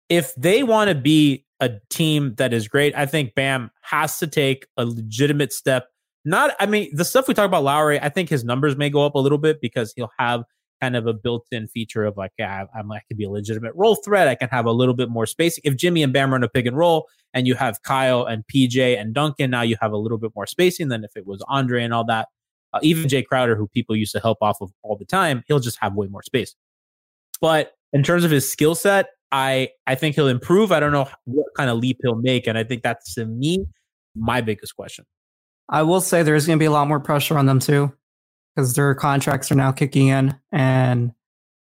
if they want to be a team that is great, I think Bam has to take a legitimate step. Not, I mean, the stuff we talk about Lowry, I think his numbers may go up a little bit because he'll have kind of a built-in feature of like, yeah, I'm I can be a legitimate role threat. I can have a little bit more spacing. If Jimmy and Bam run a pick and roll, and you have Kyle and PJ and Duncan, now you have a little bit more spacing than if it was Andre and all that. Uh, even Jae Crowder, who people used to help off of all the time, he'll just have way more space. But in terms of his skill set, I I think he'll improve. I don't know what kind of leap he'll make, and I think that's to me my biggest question. I will say there's going to be a lot more pressure on them too, because their contracts are now kicking in, and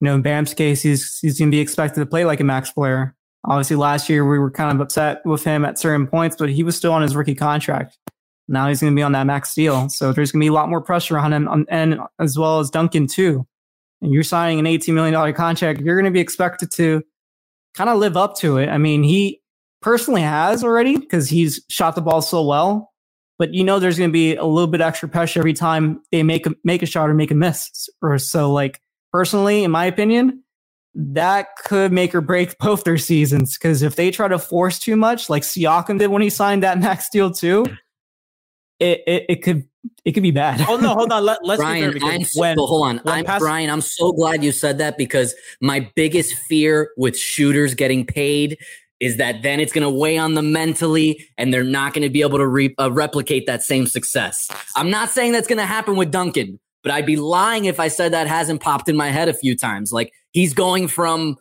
you know, in Bam's case, he's he's going to be expected to play like a max player. Obviously, last year we were kind of upset with him at certain points, but he was still on his rookie contract. Now he's going to be on that max deal, so there's going to be a lot more pressure on him, on, and as well as Duncan too. And you're signing an 18 million dollar contract, you're going to be expected to kind of live up to it. I mean, he personally has already because he's shot the ball so well but you know there's going to be a little bit extra pressure every time they make a make a shot or make a miss or so like personally in my opinion that could make or break both their seasons because if they try to force too much like Siakam did when he signed that max deal too it it, it could it could be bad Oh no, hold on. Let, let's be fair Brian, because I'm when so, hold on. when I'm pass- Brian. I'm so glad you said that because my biggest fear with shooters getting paid is that then it's going to weigh on them mentally, and they're not going to be able to re- uh, replicate that same success. I'm not saying that's going to happen with Duncan, but I'd be lying if I said that hasn't popped in my head a few times. Like he's going from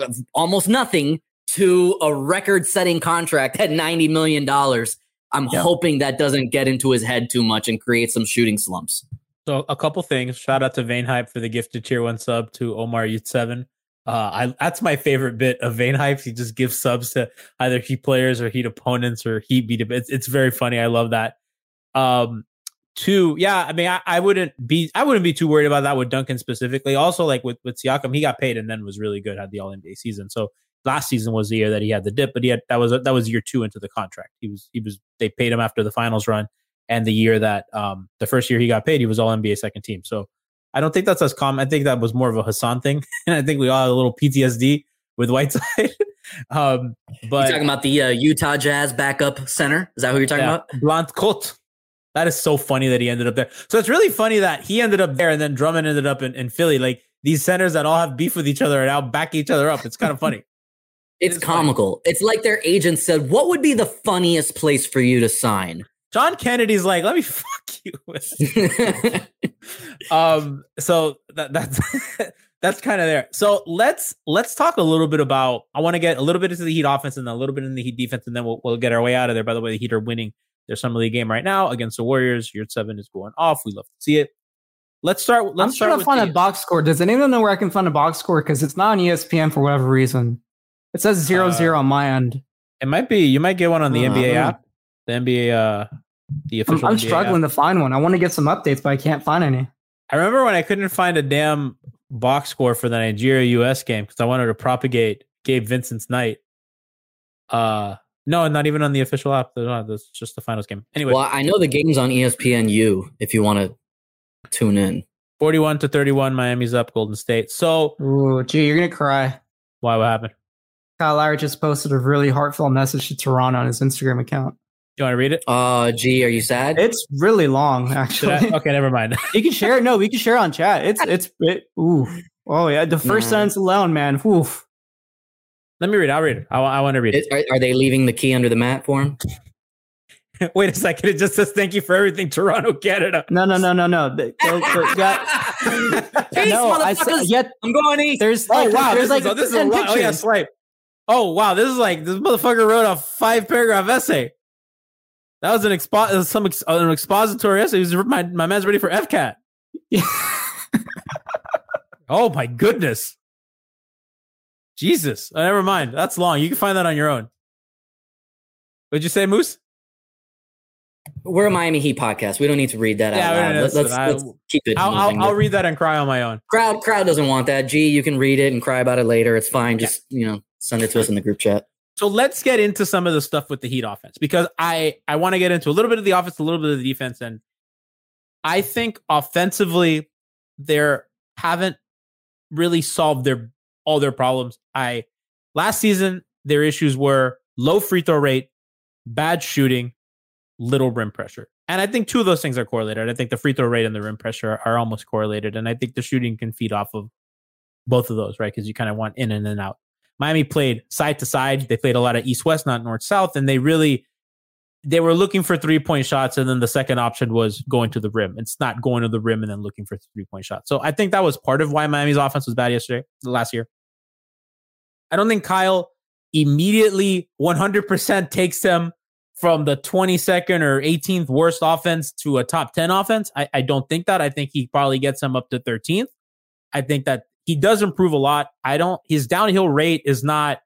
uh, almost nothing to a record-setting contract at ninety million dollars. I'm Yeah. hoping that doesn't get into his head too much and create some shooting slumps. So a couple things. Shout out to Vane Hype for the gifted tier one sub to Omar Yurtseven. Uh, I that's my favorite bit of Vane Hype. He just gives subs to either Heat players or Heat opponents or Heat beat. It's it's very funny. I love that. Um, two, yeah. I mean, I, I wouldn't be I wouldn't be too worried about that with Duncan specifically. Also, like with with Siakam, he got paid and then was really good. Had the All NBA season. So last season was the year that he had the dip, but he had that was that was year two into the contract. He was he was they paid him after the finals run and the year that um the first year he got paid, he was all NBA second team. So I don't think that's as common. I think that was more of a Hassan thing, and I think we all had a little PTSD with Whiteside. um, but you talking about the uh, Utah Jazz backup center? Is that who you're talking yeah, about? Blant Colt. That is so funny that he ended up there. So it's really funny that he ended up there and then Drummond ended up in, in Philly. Like these centers that all have beef with each other and now back each other up. It's kind of funny. it's comical. Funny. It's like their agent said, "What would be the funniest place for you to sign?" John Kennedy's like, "Let me fuck you." um. So that, that's that's kind of there. So let's let's talk a little bit about. I want to get a little bit into the Heat offense and a little bit in the Heat defense, and then we'll we'll get our way out of there. By the way, the Heat are winning their summer league game right now against the Warriors. Yurtseven is going off. We love to see it. Let's start. Let's I'm trying to find the, a box score. Does anyone know where I can find a box score? Because it's not on ESPN for whatever reason. It says zero uh, zero on my end. It might be. You might get one on the uh, NBA app. The NBA, uh, the official. I'm, I'm struggling app. to find one. I want to get some updates, but I can't find any. I remember when I couldn't find a damn box score for the Nigeria US game because I wanted to propagate Gabe Vincent's night. Uh, no, not even on the official app. That's just the finals game. Anyway, well, I know the game's on ESPNU. If you want to tune in, forty-one to thirty-one, Miami's up. Golden State. So, Ooh, gee, you're gonna cry. Why? What happened? Kyle Lowry just posted a really heartfelt message to Toronto on his Instagram account. You want to read it? Uh, gee, are you sad? It's really long, actually. okay, never mind. you can share it. No, we can share on chat. It's it's it, ooh. Oh yeah, the first nah. sentence alone, man. Oof. Let me read. It. I'll read it. I, I want to read it. Are, are, they leaving the key under the mat for him? Wait a second. It just says thank you for everything, Toronto, Canada. No, no, no, no, no. The, the, the, got, Peace, no, I said, yet, I'm going east. There's oh like, wow, there's this like is, this is a lot. Oh yeah, swipe. Oh wow, this is like this motherfucker wrote a five paragraph essay. That was an expo- some ex- uh, an expository essay. Was, my my man's ready for FCAT. oh my goodness. Jesus. Oh, never mind. That's long. You can find that on your own. What'd you say, Moose? We're a Miami Heat podcast. We don't need to read that yeah, out loud. Let's, let's, let's, keep it. I'll, I'll, I'll, read that and cry on my own. Crowd, crowd doesn't want that. Gee, you can read it and cry about it later. It's fine. Just yeah. you know, send it to us in the group chat. So let's get into some of the stuff with the Heat offense because I I want to get into a little bit of the offense, a little bit of the defense, and I think offensively they haven't really solved their all their problems. I last season their issues were low free throw rate, bad shooting, little rim pressure. And I think two of those things are correlated. I think the free throw rate and the rim pressure are almost correlated. And I think the shooting can feed off of both of those, right? Because you kind of want in and then out. Miami played side to side. They played a lot of east west, not north south. And they really they were looking for three point shots, and then the second option was going to the rim. It's not going to the rim and then looking for three point shots. So I think that was part of why Miami's offense was bad yesterday, last year. I don't think Kyle immediately 100% takes them from the 22nd or 18th worst offense to a top 10 offense. I, I don't think that. I think he probably gets them up to 13th. I think that he does improve a lot. I don't, his downhill rate is not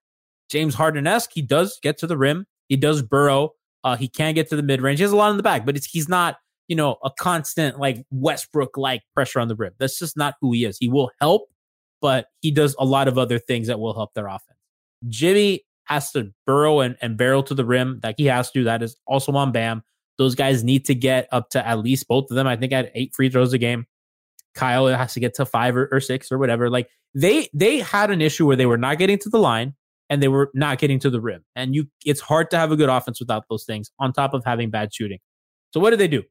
James Harden esque. He does get to the rim, he does burrow. Uh, he can get to the mid range. He has a lot in the back, but it's, he's not, you know, a constant like Westbrook like pressure on the rim. That's just not who he is. He will help, but he does a lot of other things that will help their offense. Jimmy has to burrow and, and barrel to the rim like he has to. That is also on Bam. Those guys need to get up to at least both of them. I think at eight free throws a game. Kyle has to get to five or, or six or whatever. Like they they had an issue where they were not getting to the line and they were not getting to the rim. And you, it's hard to have a good offense without those things on top of having bad shooting. So what did they do?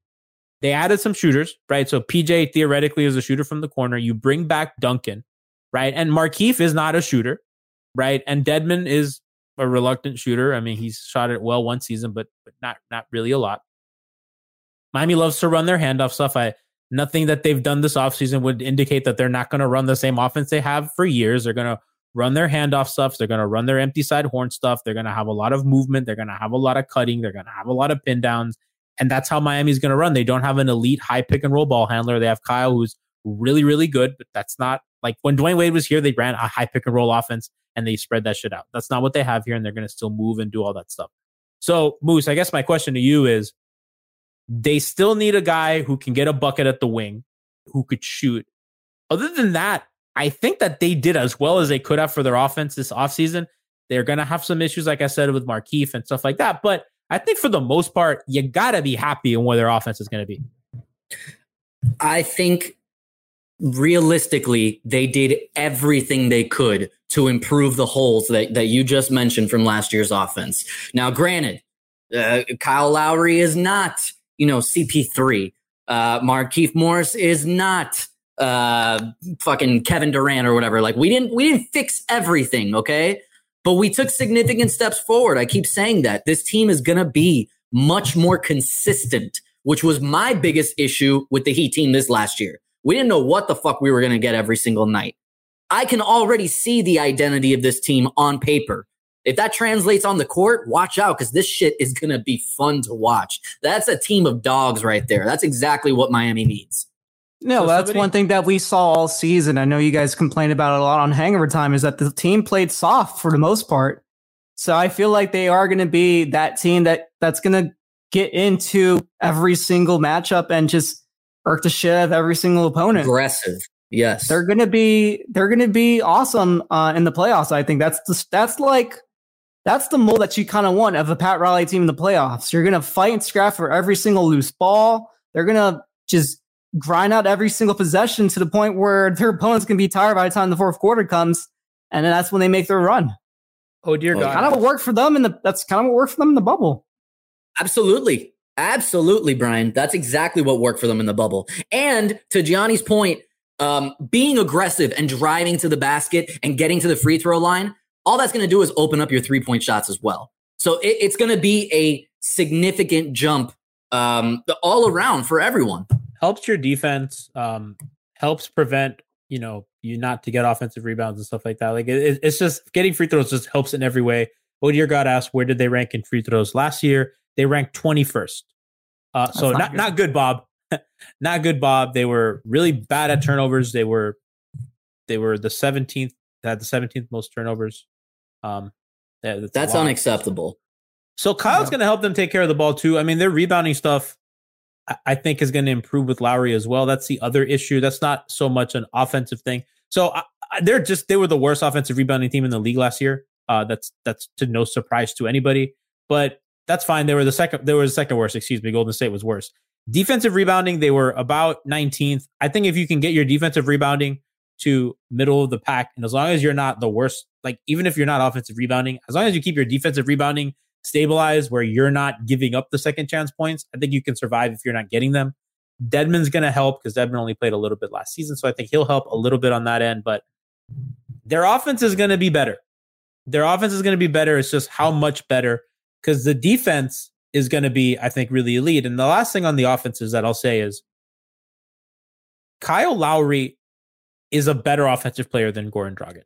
They added some shooters, right? So PJ theoretically is a shooter from the corner. You bring back Duncan, right? And Markieff is not a shooter, right? And Dedmon is a reluctant shooter. I mean, he's shot it well one season, but, but not not really a lot. Miami loves to run their handoff stuff. I nothing that they've done this offseason would indicate that they're not going to run the same offense they have for years. They're going to run their handoff stuff. They're going to run their empty side horn stuff. They're going to have a lot of movement. They're going to have a lot of cutting. They're going to have a lot of pin downs. And that's how Miami's going to run. They don't have an elite high pick and roll ball handler. They have Kyle, who's really, really good, but that's not like when Dwyane Wade was here, they ran a high pick and roll offense and they spread that shit out. That's not what they have here. And they're going to still move and do all that stuff. So, Moose, I guess my question to you is they still need a guy who can get a bucket at the wing, who could shoot. Other than that, I think that they did as well as they could have for their offense this offseason. They're going to have some issues, like I said, with Markieff and stuff like that. But I think for the most part, you got to be happy in where their offense is going to be. I think realistically, they did everything they could to improve the holes that, that you just mentioned from last year's offense. Now, granted, uh, Kyle Lowry is not, you know, CP3. Uh, Markieff Morris is not uh fucking Kevin Durant or whatever. Like we didn't we didn't fix everything, okay? But we took significant steps forward. I keep saying that. This team is to be much more consistent, which was my biggest issue with the Heat team this last year. We didn't know what the fuck we were to get every single night. I can already see the identity of this team on paper. If that translates on the court, watch out because this shit is going to be fun to watch. That's a team of dogs right there. That's exactly what Miami needs. No, So that's somebody- one thing that we saw all season. I know you guys complained about it a lot on Hangover Time is that the team played soft for the most part. So I feel like they are going to be that team that that's going to get into every single matchup and just irk the shit out of every single opponent. Aggressive. Yes. They're going to be they're going to be awesome uh, in the playoffs. I think that's the, that's like that's the mold that you kind of want of a Pat Riley team in the playoffs. You're going to fight and scrap for every single loose ball. They're going to just grind out every single possession to the point where their opponents can be tired by the time the fourth quarter comes, and then that's when they make their run. Oh dear God! Kind of what worked for them and the that's kind of what worked for them in the bubble. Absolutely. Absolutely, Brian. That's exactly what worked for them in the bubble. And to Gianni's point, um, being aggressive and driving to the basket and getting to the free throw line, all that's going to do is open up your three point shots as well. So it, it's going to be a significant jump um, all around for everyone. helps your defense. Um, helps prevent you know you not to get offensive rebounds and stuff like that. Like it, it- it's just getting free throws just helps in every way. Odier got asked where did they rank in free throws last year? They ranked twenty first. Uh, so not not good. not good, Bob. not good, Bob. They were really bad at turnovers. They were they were the seventeenth. Had the seventeenth most turnovers. Um, that- a That's unacceptable. So Kyle's Yeah. going to help them take care of the ball too. I mean, their rebounding stuff, I- I think, is going to improve with Lowry as well. That's the other issue. That's not so much an offensive thing. So I, I- they're just they were the worst offensive rebounding team in the league last year. Uh, that's that's to no surprise to anybody. But that's fine. They were the second. They were the second worst. Excuse me. Golden State was worse. Defensive rebounding, they were about 19th. I think if you can get your defensive rebounding to middle of the pack, and as long as you're not the worst, like even if you're not offensive rebounding, as long as you keep your defensive rebounding stabilized where you're not giving up the second chance points, I think you can survive if you're not getting them. Dedmon's going to help because Deadman only played a little bit last season. So I think he'll help a little bit on that end, but their offense is going to be better. Their offense is going to be better. It's just how much better because the defense is going to be, I think, really elite. And the last thing on the offenses that I'll say is Kyle Lowry is a better offensive player than Goran Dragic.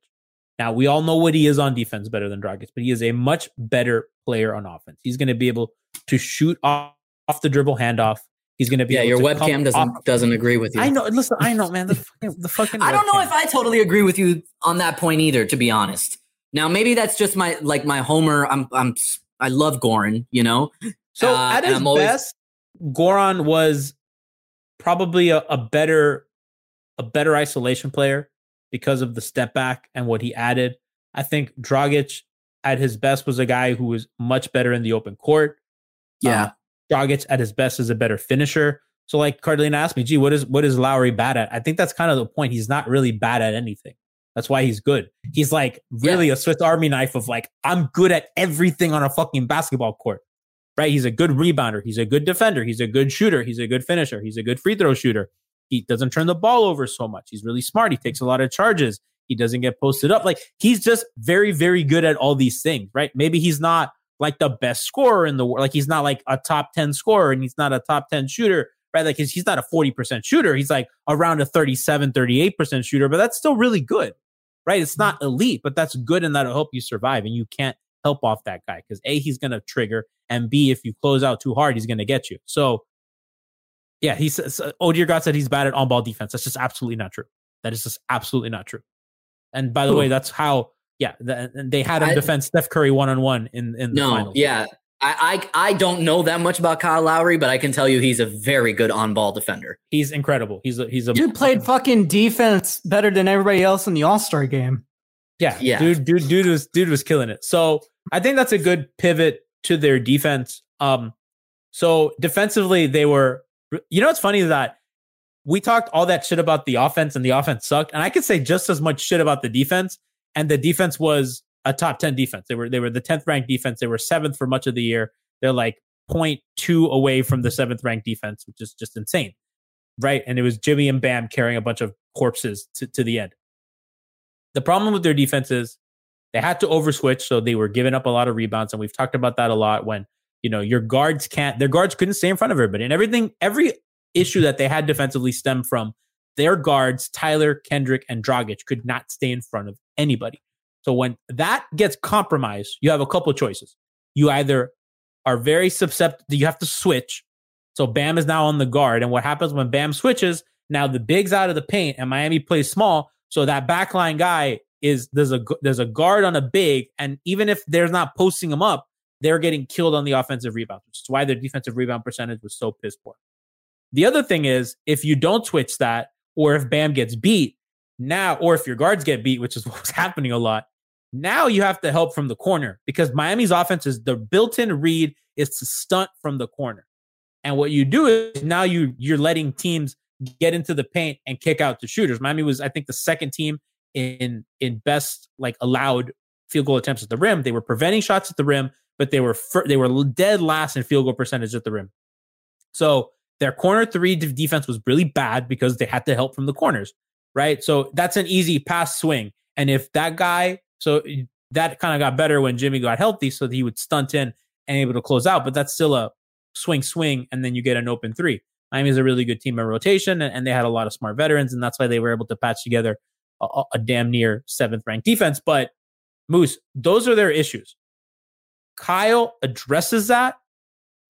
Now, we all know what he is on defense better than Dragic, but he is a much better player on offense. He's going to be able to shoot off, off the dribble handoff. He's going to be Yeah, your webcam doesn't off- doesn't agree with you. I know. Listen, I know, man. The fucking, the fucking I don't know if I totally agree with you on that point either, to be honest. Now, maybe that's just my like my Homer. I'm I'm I love Goran, you know. So Uh, at his I'm always- best, Goran was probably a, a better a better isolation player because of the step back and what he added. I think Dragic at his best was a guy who was much better in the open court. Yeah. Um, Dragic at his best is a better finisher. So like Carlina asked me, gee, what is what is Lowry bad at? I think that's kind of the point. He's not really bad at anything. That's why he's good. He's like really a Swiss Army knife of like, I'm good at everything on a fucking basketball court. Right? He's a good rebounder. He's a good defender. He's a good shooter. He's a good finisher. He's a good free throw shooter. He doesn't turn the ball over so much. He's really smart. He takes a lot of charges. He doesn't get posted up. Like he's just very, very good at all these things, right? Maybe he's not like the best scorer in the world. Like he's not like a top 10 scorer and he's not a top 10 shooter, right? Like he's, he's not a 40% shooter. He's like around a 37, 38% shooter, but that's still really good, right? It's not elite, but that's good and that'll help you survive. And you can't help off that guy because A, he's going to trigger, and B, if you close out too hard, he's going to get you. So, yeah, he says, oh, dear God said he's bad at on ball defense. That's just absolutely not true. That is just absolutely not true. And by the Who? way, that's how, yeah, the, and they had him I- defend Steph Curry one on one in in the No, finals. yeah. I, I I don't know that much about Kyle Lowry, but I can tell you he's a very good on ball defender. he's incredible. He's a he's a Dude played fucking defense better than everybody else in the All Star game. Yeah, Yeah. dude, dude, dude was dude was killing it. So I think that's a good pivot to their defense. Um, so defensively, they were. You know, what's funny is that we talked all that shit about the offense and the offense sucked. And I could say just as much shit about the defense. And the defense was a top 10 defense. They were they were the 10th ranked defense. They were seventh for much of the year. They're like 0.2 away from the seventh ranked defense, which is just insane. Right. And it was Jimmy and Bam carrying a bunch of corpses to, to the end. The problem with their defense is they had to overswitch, so they were giving up a lot of rebounds. And we've talked about that a lot when, you know, your guards can't their guards couldn't stay in front of everybody. And everything, every issue that they had defensively stemmed from their guards, Tyler, Kendrick, and Dragic could not stay in front of anybody. So when that gets compromised, you have a couple choices. You either are very susceptible, you have to switch. So Bam is now on the guard. And what happens when Bam switches? Now the big's out of the paint and Miami plays small. So that backline guy is there's a there's a guard on a big, and even if they're not posting him up, they're getting killed on the offensive rebound, which is why their defensive rebound percentage was so piss poor. The other thing is if you don't switch that, or if Bam gets beat now, or if your guards get beat, which is what's happening a lot, now you have to help from the corner because Miami's offense is the built-in read is to stunt from the corner. And what you do is now you you're letting teams get into the paint and kick out the shooters. Miami was, I think, the second team in in best like allowed field goal attempts at the rim. They were preventing shots at the rim, but they were fir- they were dead last in field goal percentage at the rim. So their corner three de- defense was really bad because they had to help from the corners, right? So that's an easy pass swing. And if that guy, so that kind of got better when Jimmy got healthy, so he would stunt in and able to close out. But that's still a swing, swing, and then you get an open three. Miami's a really good team in rotation, and, and they had a lot of smart veterans, and that's why they were able to patch together a, a damn near seventh ranked defense. But Moose, those are their issues. Kyle addresses that.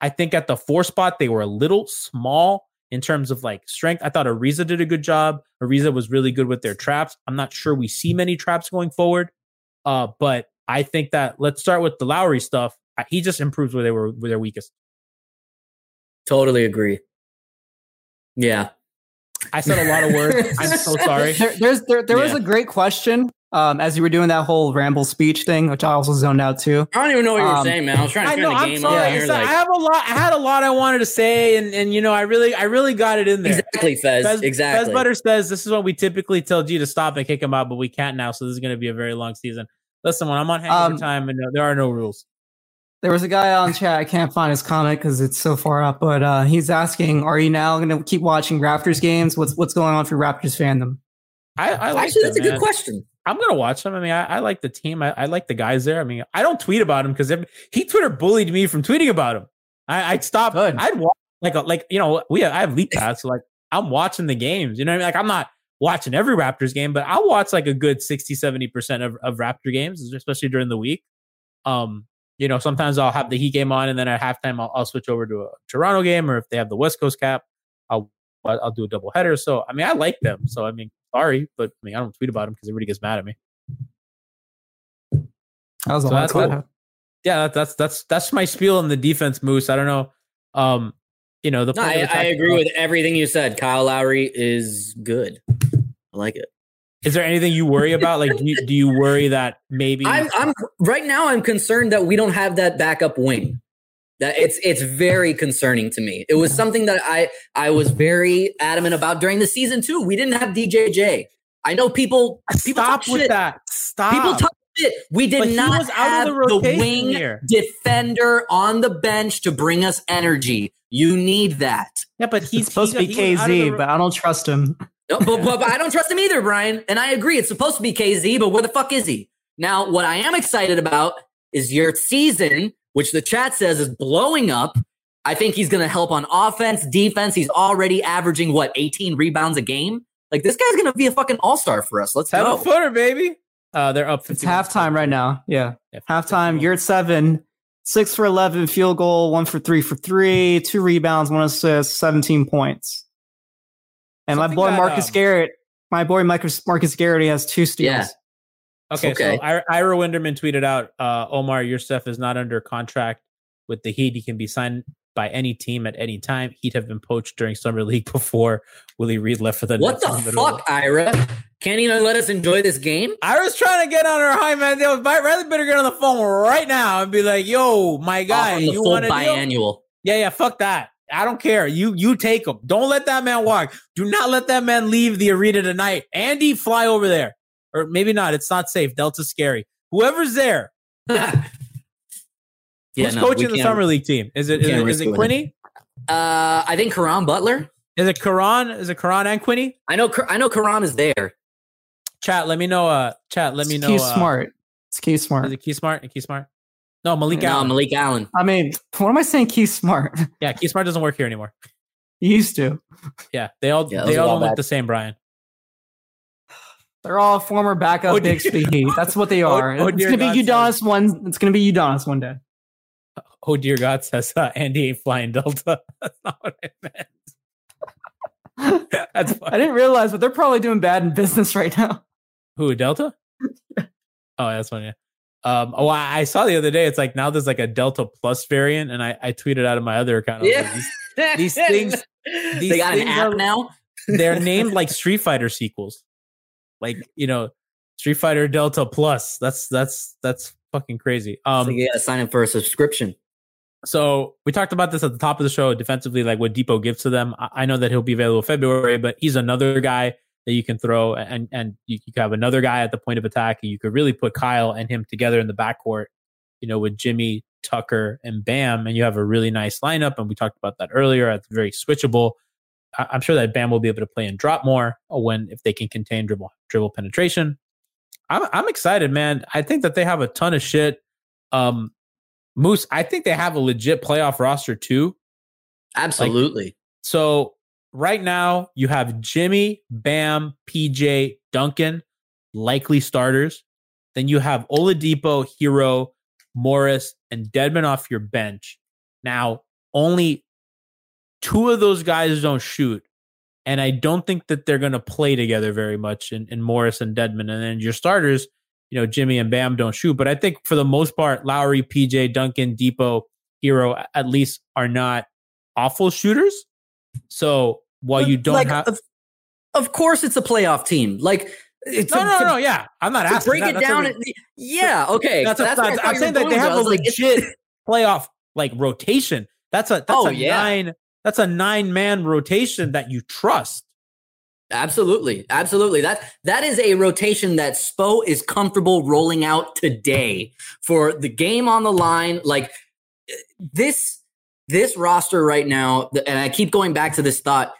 I think at the four spot, they were a little small in terms of like strength. I thought Ariza did a good job. Ariza was really good with their traps. I'm not sure we see many traps going forward. Uh, but I think that let's start with the Lowry stuff. He just improves where they were where they're weakest. Totally agree. Yeah. I said a lot of words. I'm so sorry. There, there's there, there was a great question um, as you were doing that whole ramble speech thing, which I also zoned out too. I don't even know what you were Um, saying, man. I was trying to I know. the game sorry. on here. Like, Like, I have a lot. I had a lot I wanted to say, and and you know, I really, I really got it in there. exactly, Fez. Fez, exactly. Fez Butter says this is what we typically tell G to stop and kick him out, but we can't now. So this is going to be a very long season. Listen, when I'm on hangover Um, time, and there are no rules. There was a guy on chat. I can't find his comment because it's so far up, but uh, he's asking, "Are you now going to keep watching Raptors games? What's what's going on for Raptors fandom?" I, I like Actually, them, that's a man. good question. I'm gonna watch them. I mean, I, I like the team. I, I like the guys there. I mean, I don't tweet about him because he Twitter bullied me from tweeting about him. I, I'd stop. Good. I'd watch like a, like you know we I have league pass, so like I'm watching the games. You know what I mean? Like I'm not watching every Raptors game, but I'll watch like a good 60, 70 percent of, of Raptor games, especially during the week. Um, you know, sometimes I'll have the Heat game on, and then at halftime I'll, I'll switch over to a Toronto game, or if they have the West Coast cap, I'll I'll do a double header. So I mean, I like them. So I mean, sorry, but I mean, I don't tweet about him because everybody gets mad at me. That was a So lot. that's cool. Yeah, that, that's that's that's my spiel on the defense, Moose. I don't know. Um, you know, the No, I, I agree with everything you said. Kyle Lowry is good. I like it. Is there anything you worry about? Like, do you, do you worry that maybe? I'm, I'm right now. I'm concerned that we don't have that backup wing. That it's it's very concerning to me. It was something that I I was very adamant about during the season too. We didn't have DJJ. I know people people stop talk with shit. that. Stop. People talk shit. We did But not was out of have the the, wing here. defender on the bench to bring us energy. You need that. yeah, but he's He's supposed he to be got- he was out of KZ, the- but I don't trust him. No, but, but, but I don't trust him either, Brian. And I agree. It's supposed to be KZ, but where the fuck is he? Now, what I am excited about is your season, which the chat says is blowing up. I think he's going to help on offense, defense. He's already averaging what, 18 rebounds a game? Like this guy's going to be a fucking all star for us. Let's have go. footer, baby. Uh, they're up. It's halftime right now. Yeah, Yeah, halftime. Yurtseven, six for eleven field goal, one for three for three, two rebounds, one assist, seventeen points. And Something my boy that, Marcus um, Garrett, my boy Marcus Marcus Garrett, he has two steals. Yeah. Okay, Okay. so Ira, Ira Winderman tweeted out, uh, Omar, Yurtseven is not under contract with the Heat. He can be signed by any team at any time. He'd have been poached during summer league before Willie Reed left for the What Nets the fuck, Ira? Can't even let us enjoy this game? Ira's trying to get on her high man. I'd rather better get on the phone right now and be like, "Yo, my guy, Off on the you want to deal?" biannual. Yeah, yeah, fuck that. I don't care. You you take him. Don't let that man walk. Do not let that man leave the arena tonight. Andy, fly over there, or maybe not. It's not safe. Delta's scary. Whoever's there, yeah, who's no, we coaching the summer league team? Is it we is can't it, is it it with Quinny? Uh, I think Caron Butler. Is it Caron? Is it Caron and Quinny? I know. I know Caron is there. Chat. Let me know. Uh, chat. Let me know. Key uh, Smart. It's Keith Smart. Is it Keith Smart? And Keith Smart? No, Malik no, Allen. Malik Allen. I mean, what am I saying? Keith Smart. yeah, Keith Smart doesn't work here anymore. He used to. Yeah, they all Yeah, they all look the same, Brian. They're all former backup Oh, big dear. heat. That's what they Oh, are. oh, it's gonna be God, Udonis one. It's gonna be Udonis one day. Oh dear God, says uh, Andy ain't flying Delta. That's not what I meant. That's I didn't realize, but they're probably doing bad in business right now. Who Delta? oh, that's funny. Um, oh, I, I saw the other day. It's like now there's like a Delta Plus variant, and I, I tweeted out of my other account. I was like, Yeah. these- these things- these they got an app are- now. they're named like Street Fighter sequels, like you know, Street Fighter Delta Plus. That's that's that's fucking crazy. Um, so you got to sign up for a subscription. So we talked about this at the top of the show defensively, like what Dipo gives to them. I, I know that he'll be available February, but he's another guy that you can throw, and and you, you have another guy at the point of attack. And you could really put Kyle and him together in the backcourt, you know, with Jimmy Tucker and Bam, and you have a really nice lineup. And we talked about that earlier. It's very switchable. I'm sure that Bam will be able to play and drop more when if they can contain dribble dribble penetration. I'm I'm excited, man. I think that they have a ton of shit. Um, Moose, I think they have a legit playoff roster too. Absolutely. So right now you have Jimmy, Bam, PJ, Duncan, likely starters. Then you have Oladipo, Herro, Morris, and Dedmon off your bench. Now only two of those guys don't shoot. And I don't think that they're going to play together very much in, in Morris and Dedmon. And then your starters, you know, Jimmy and Bam don't shoot. But I think for the most part, Lowry, PJ, Duncan, Dipo, Herro, at least are not awful shooters. So while you don't like, have of, of course, it's a playoff team. Like, it's no, a, no, to- no, yeah, I'm not asking. break that. it That's down. re- yeah, okay. that's a, That's that's, I'm saying that they have a I was like, legit playoff like rotation. That's a that's Oh, a yeah. nine that's a nine man rotation that you trust. Absolutely, absolutely. That that is a rotation that Spo is comfortable rolling out today for the game on the line. Like this, this roster right now, and I keep going back to this thought.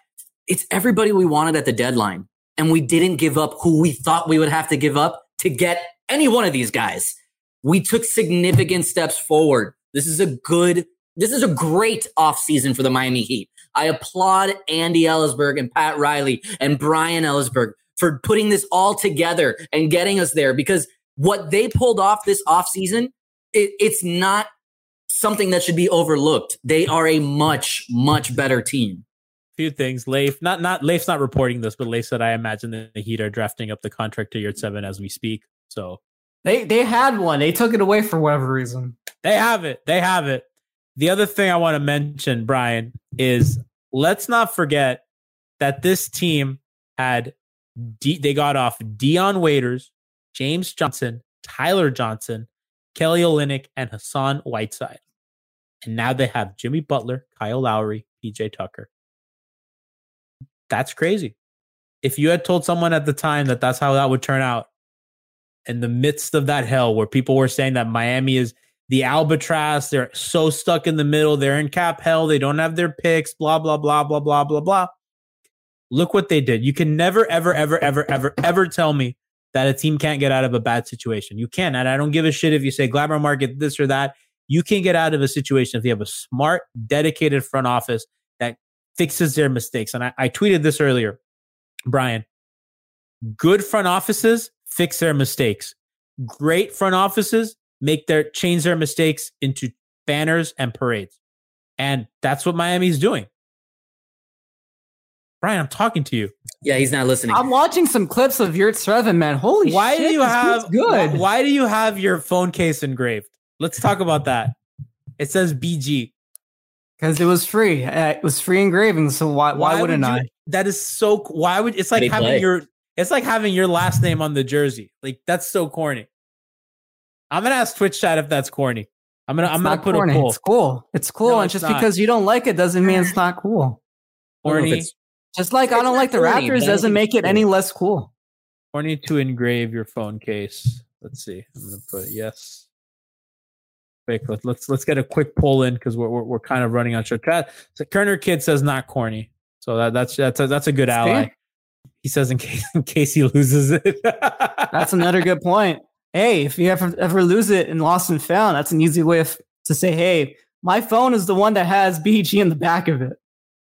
It's everybody we wanted at the deadline, and we didn't give up who we thought we would have to give up to get any one of these guys. We took significant steps forward. This is a good. This is a great offseason for the Miami Heat. I applaud Andy Elisburg and Pat Riley and Brian Ellisberg for putting this all together and getting us there because what they pulled off this offseason, it, it's not something that should be overlooked. They are a much, much better team. Few things. Leif, not not Leif's not reporting this, but Leif said I imagine that the Heat are drafting up the contract to Yurtseven as we speak. So They they had one. They took it away for whatever reason. They have it. They have it. The other thing I want to mention, Brian, is let's not forget that this team had D- they got off Dion Waiters, James Johnson, Tyler Johnson, Kelly Olynyk, and Hassan Whiteside. And now they have Jimmy Butler, Kyle Lowry, PJ Tucker. That's crazy. If you had told someone at the time that that's how that would turn out, in the midst of that hell where people were saying that Miami is the albatross. They're so stuck in the middle. They're in cap hell. They don't have their picks. Blah blah blah blah blah blah blah. Look what they did. You can never ever ever ever ever ever tell me that a team can't get out of a bad situation. You can, and I don't give a shit if you say glamour market this or that. You can get out of a situation if you have a smart, dedicated front office that fixes their mistakes. And I, I tweeted this earlier, Brian. Good front offices fix their mistakes. Great front offices make their change their mistakes into banners and parades. And that's what Miami's doing. Brian, I'm talking to you. Yeah, he's not listening. I'm watching some clips of Yurtseven, man. Holy Why shit, do you have good? Why, why do you have your phone case engraved? Let's talk about that. It says BG. Because it was free. Uh, it was free engraving. So why why, wouldn't would you- I? That is so. Why would it's like They having play. your it's like having your last name on the jersey. Like that's so corny. I'm gonna ask Twitch chat if that's corny. I'm gonna I'm It's gonna not put corny. a poll. It's cool. It's cool. No, and it's just not. because you don't like it doesn't mean it's not cool. I don't know if it's- Just like I don't like the corny, Raptors doesn't make it cool. any less cool. horny to engrave your phone case. Let's see. I'm gonna put yes. Quick, let- let's let's get a quick poll in because we're, we're we're kind of running on short. Chat. So Kerner Kid says not corny, so that that's that's a, that's a good ally. He says in case in case he loses it. That's another good point. Hey, if you ever ever lose it in lost and found, that's an easy way of, to say, hey, my phone is the one that has BG in the back of it.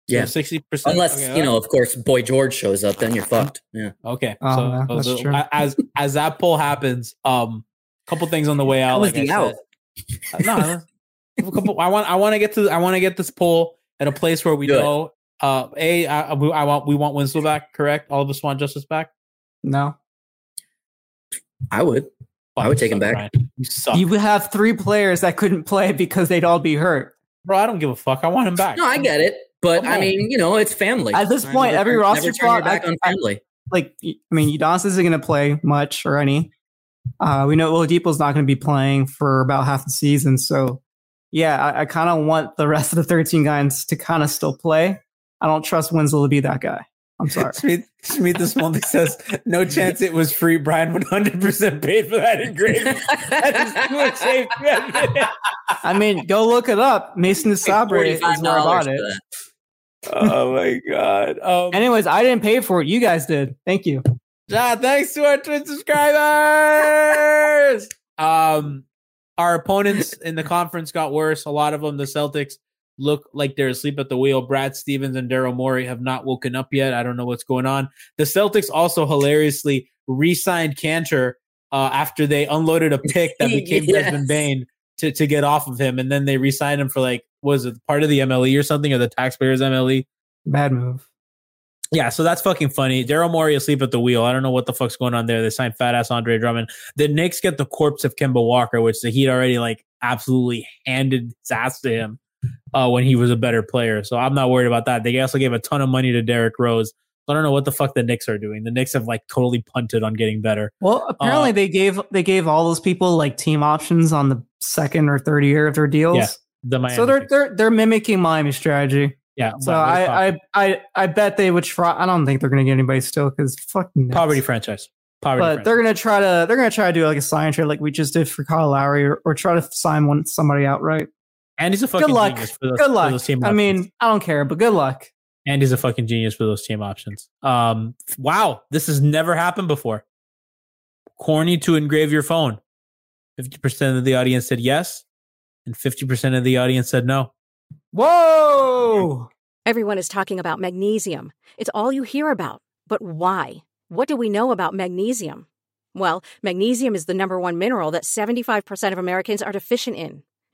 yeah. sixty percent. Unless, you know, of course, Boy George shows up, then you're fucked. Yeah. Okay. Oh, so, yeah, so that's the- true. as as that poll happens, um, a couple things on the way out. How was like the I out? said. Uh, no, a couple. I want I want to get to I want to get this poll at a place where we Do it. know. Uh, a I, we- I want we want Winslow back. Correct. All of us want Justise back. No. I would. I would take him back. Brian. You suck, You would have three players that couldn't play because they'd all be hurt. bro. I don't give a fuck. I want him back. No, I get it. But Come I mean, you know, it's family. At this I point, never every turn- roster never turn your spot, back I- on I- Like, I mean, Udonis isn't going to play much or any. Uh, we know Oladipo's not going to be playing for about half the season. So, yeah, I, I kind of want the rest of the 13 guys to kind of still play. I don't trust Winslow to be that guy. I'm sorry. Smith, Smith this morning says, no chance it was free. Brian 100% paid for that engraving. that is too much. I mean, go look it up. Mason Sabre is where I bought it. oh my God. Um, Anyways, I didn't pay for it. You guys did. Thank you. Yeah, thanks to our Twitch subscribers. um, our opponents in the conference got worse. A lot of them, the Celtics, look like they're asleep at the wheel. Brad Stevens and Daryl Morey have not woken up yet. I don't know what's going on. The Celtics also hilariously re-signed Kanter uh, after they unloaded a pick that became Yes. Desmond Bane to, to get off of him, and then they re-signed him for like was it part of the MLE or something or the taxpayers MLE? Bad move. Yeah, so that's fucking funny. Daryl Morey asleep at the wheel. I don't know what the fuck's going on there. They signed fat ass Andre Drummond. The Knicks get the corpse of Kemba Walker, which the Heat already like absolutely handed his ass to him uh, when he was a better player. So I'm not worried about that. They also gave a ton of money to Derrick Rose. I don't know what the fuck the Knicks are doing. The Knicks have like totally punted on getting better. Well, apparently Uh, they gave they gave all those people like team options on the second or third year of their deals. Yeah, The Miami so they're Knicks. they're they're mimiking Miami strategy. yeah. So I, I I I bet they would try. I don't think they're going to get anybody still because fucking Knicks. poverty franchise. Poverty. But franchise. they're going to try to they're going to try to do like a sign trade like we just did for Kyle Lowry or, or try to sign one somebody outright. And he's a fucking Good luck. genius for those, Good for luck. those team I options. mean, I don't care, but good luck. and he's a fucking genius for those team options. Um, wow, this has never happened before. Corny to engrave your phone. Fifty percent of the audience said yes, and fifty percent of the audience said no. Whoa! Everyone is talking about magnesium. It's all you hear about. But why? What do we know about magnesium? Well, magnesium is the number one mineral that 75% of Americans are deficient in.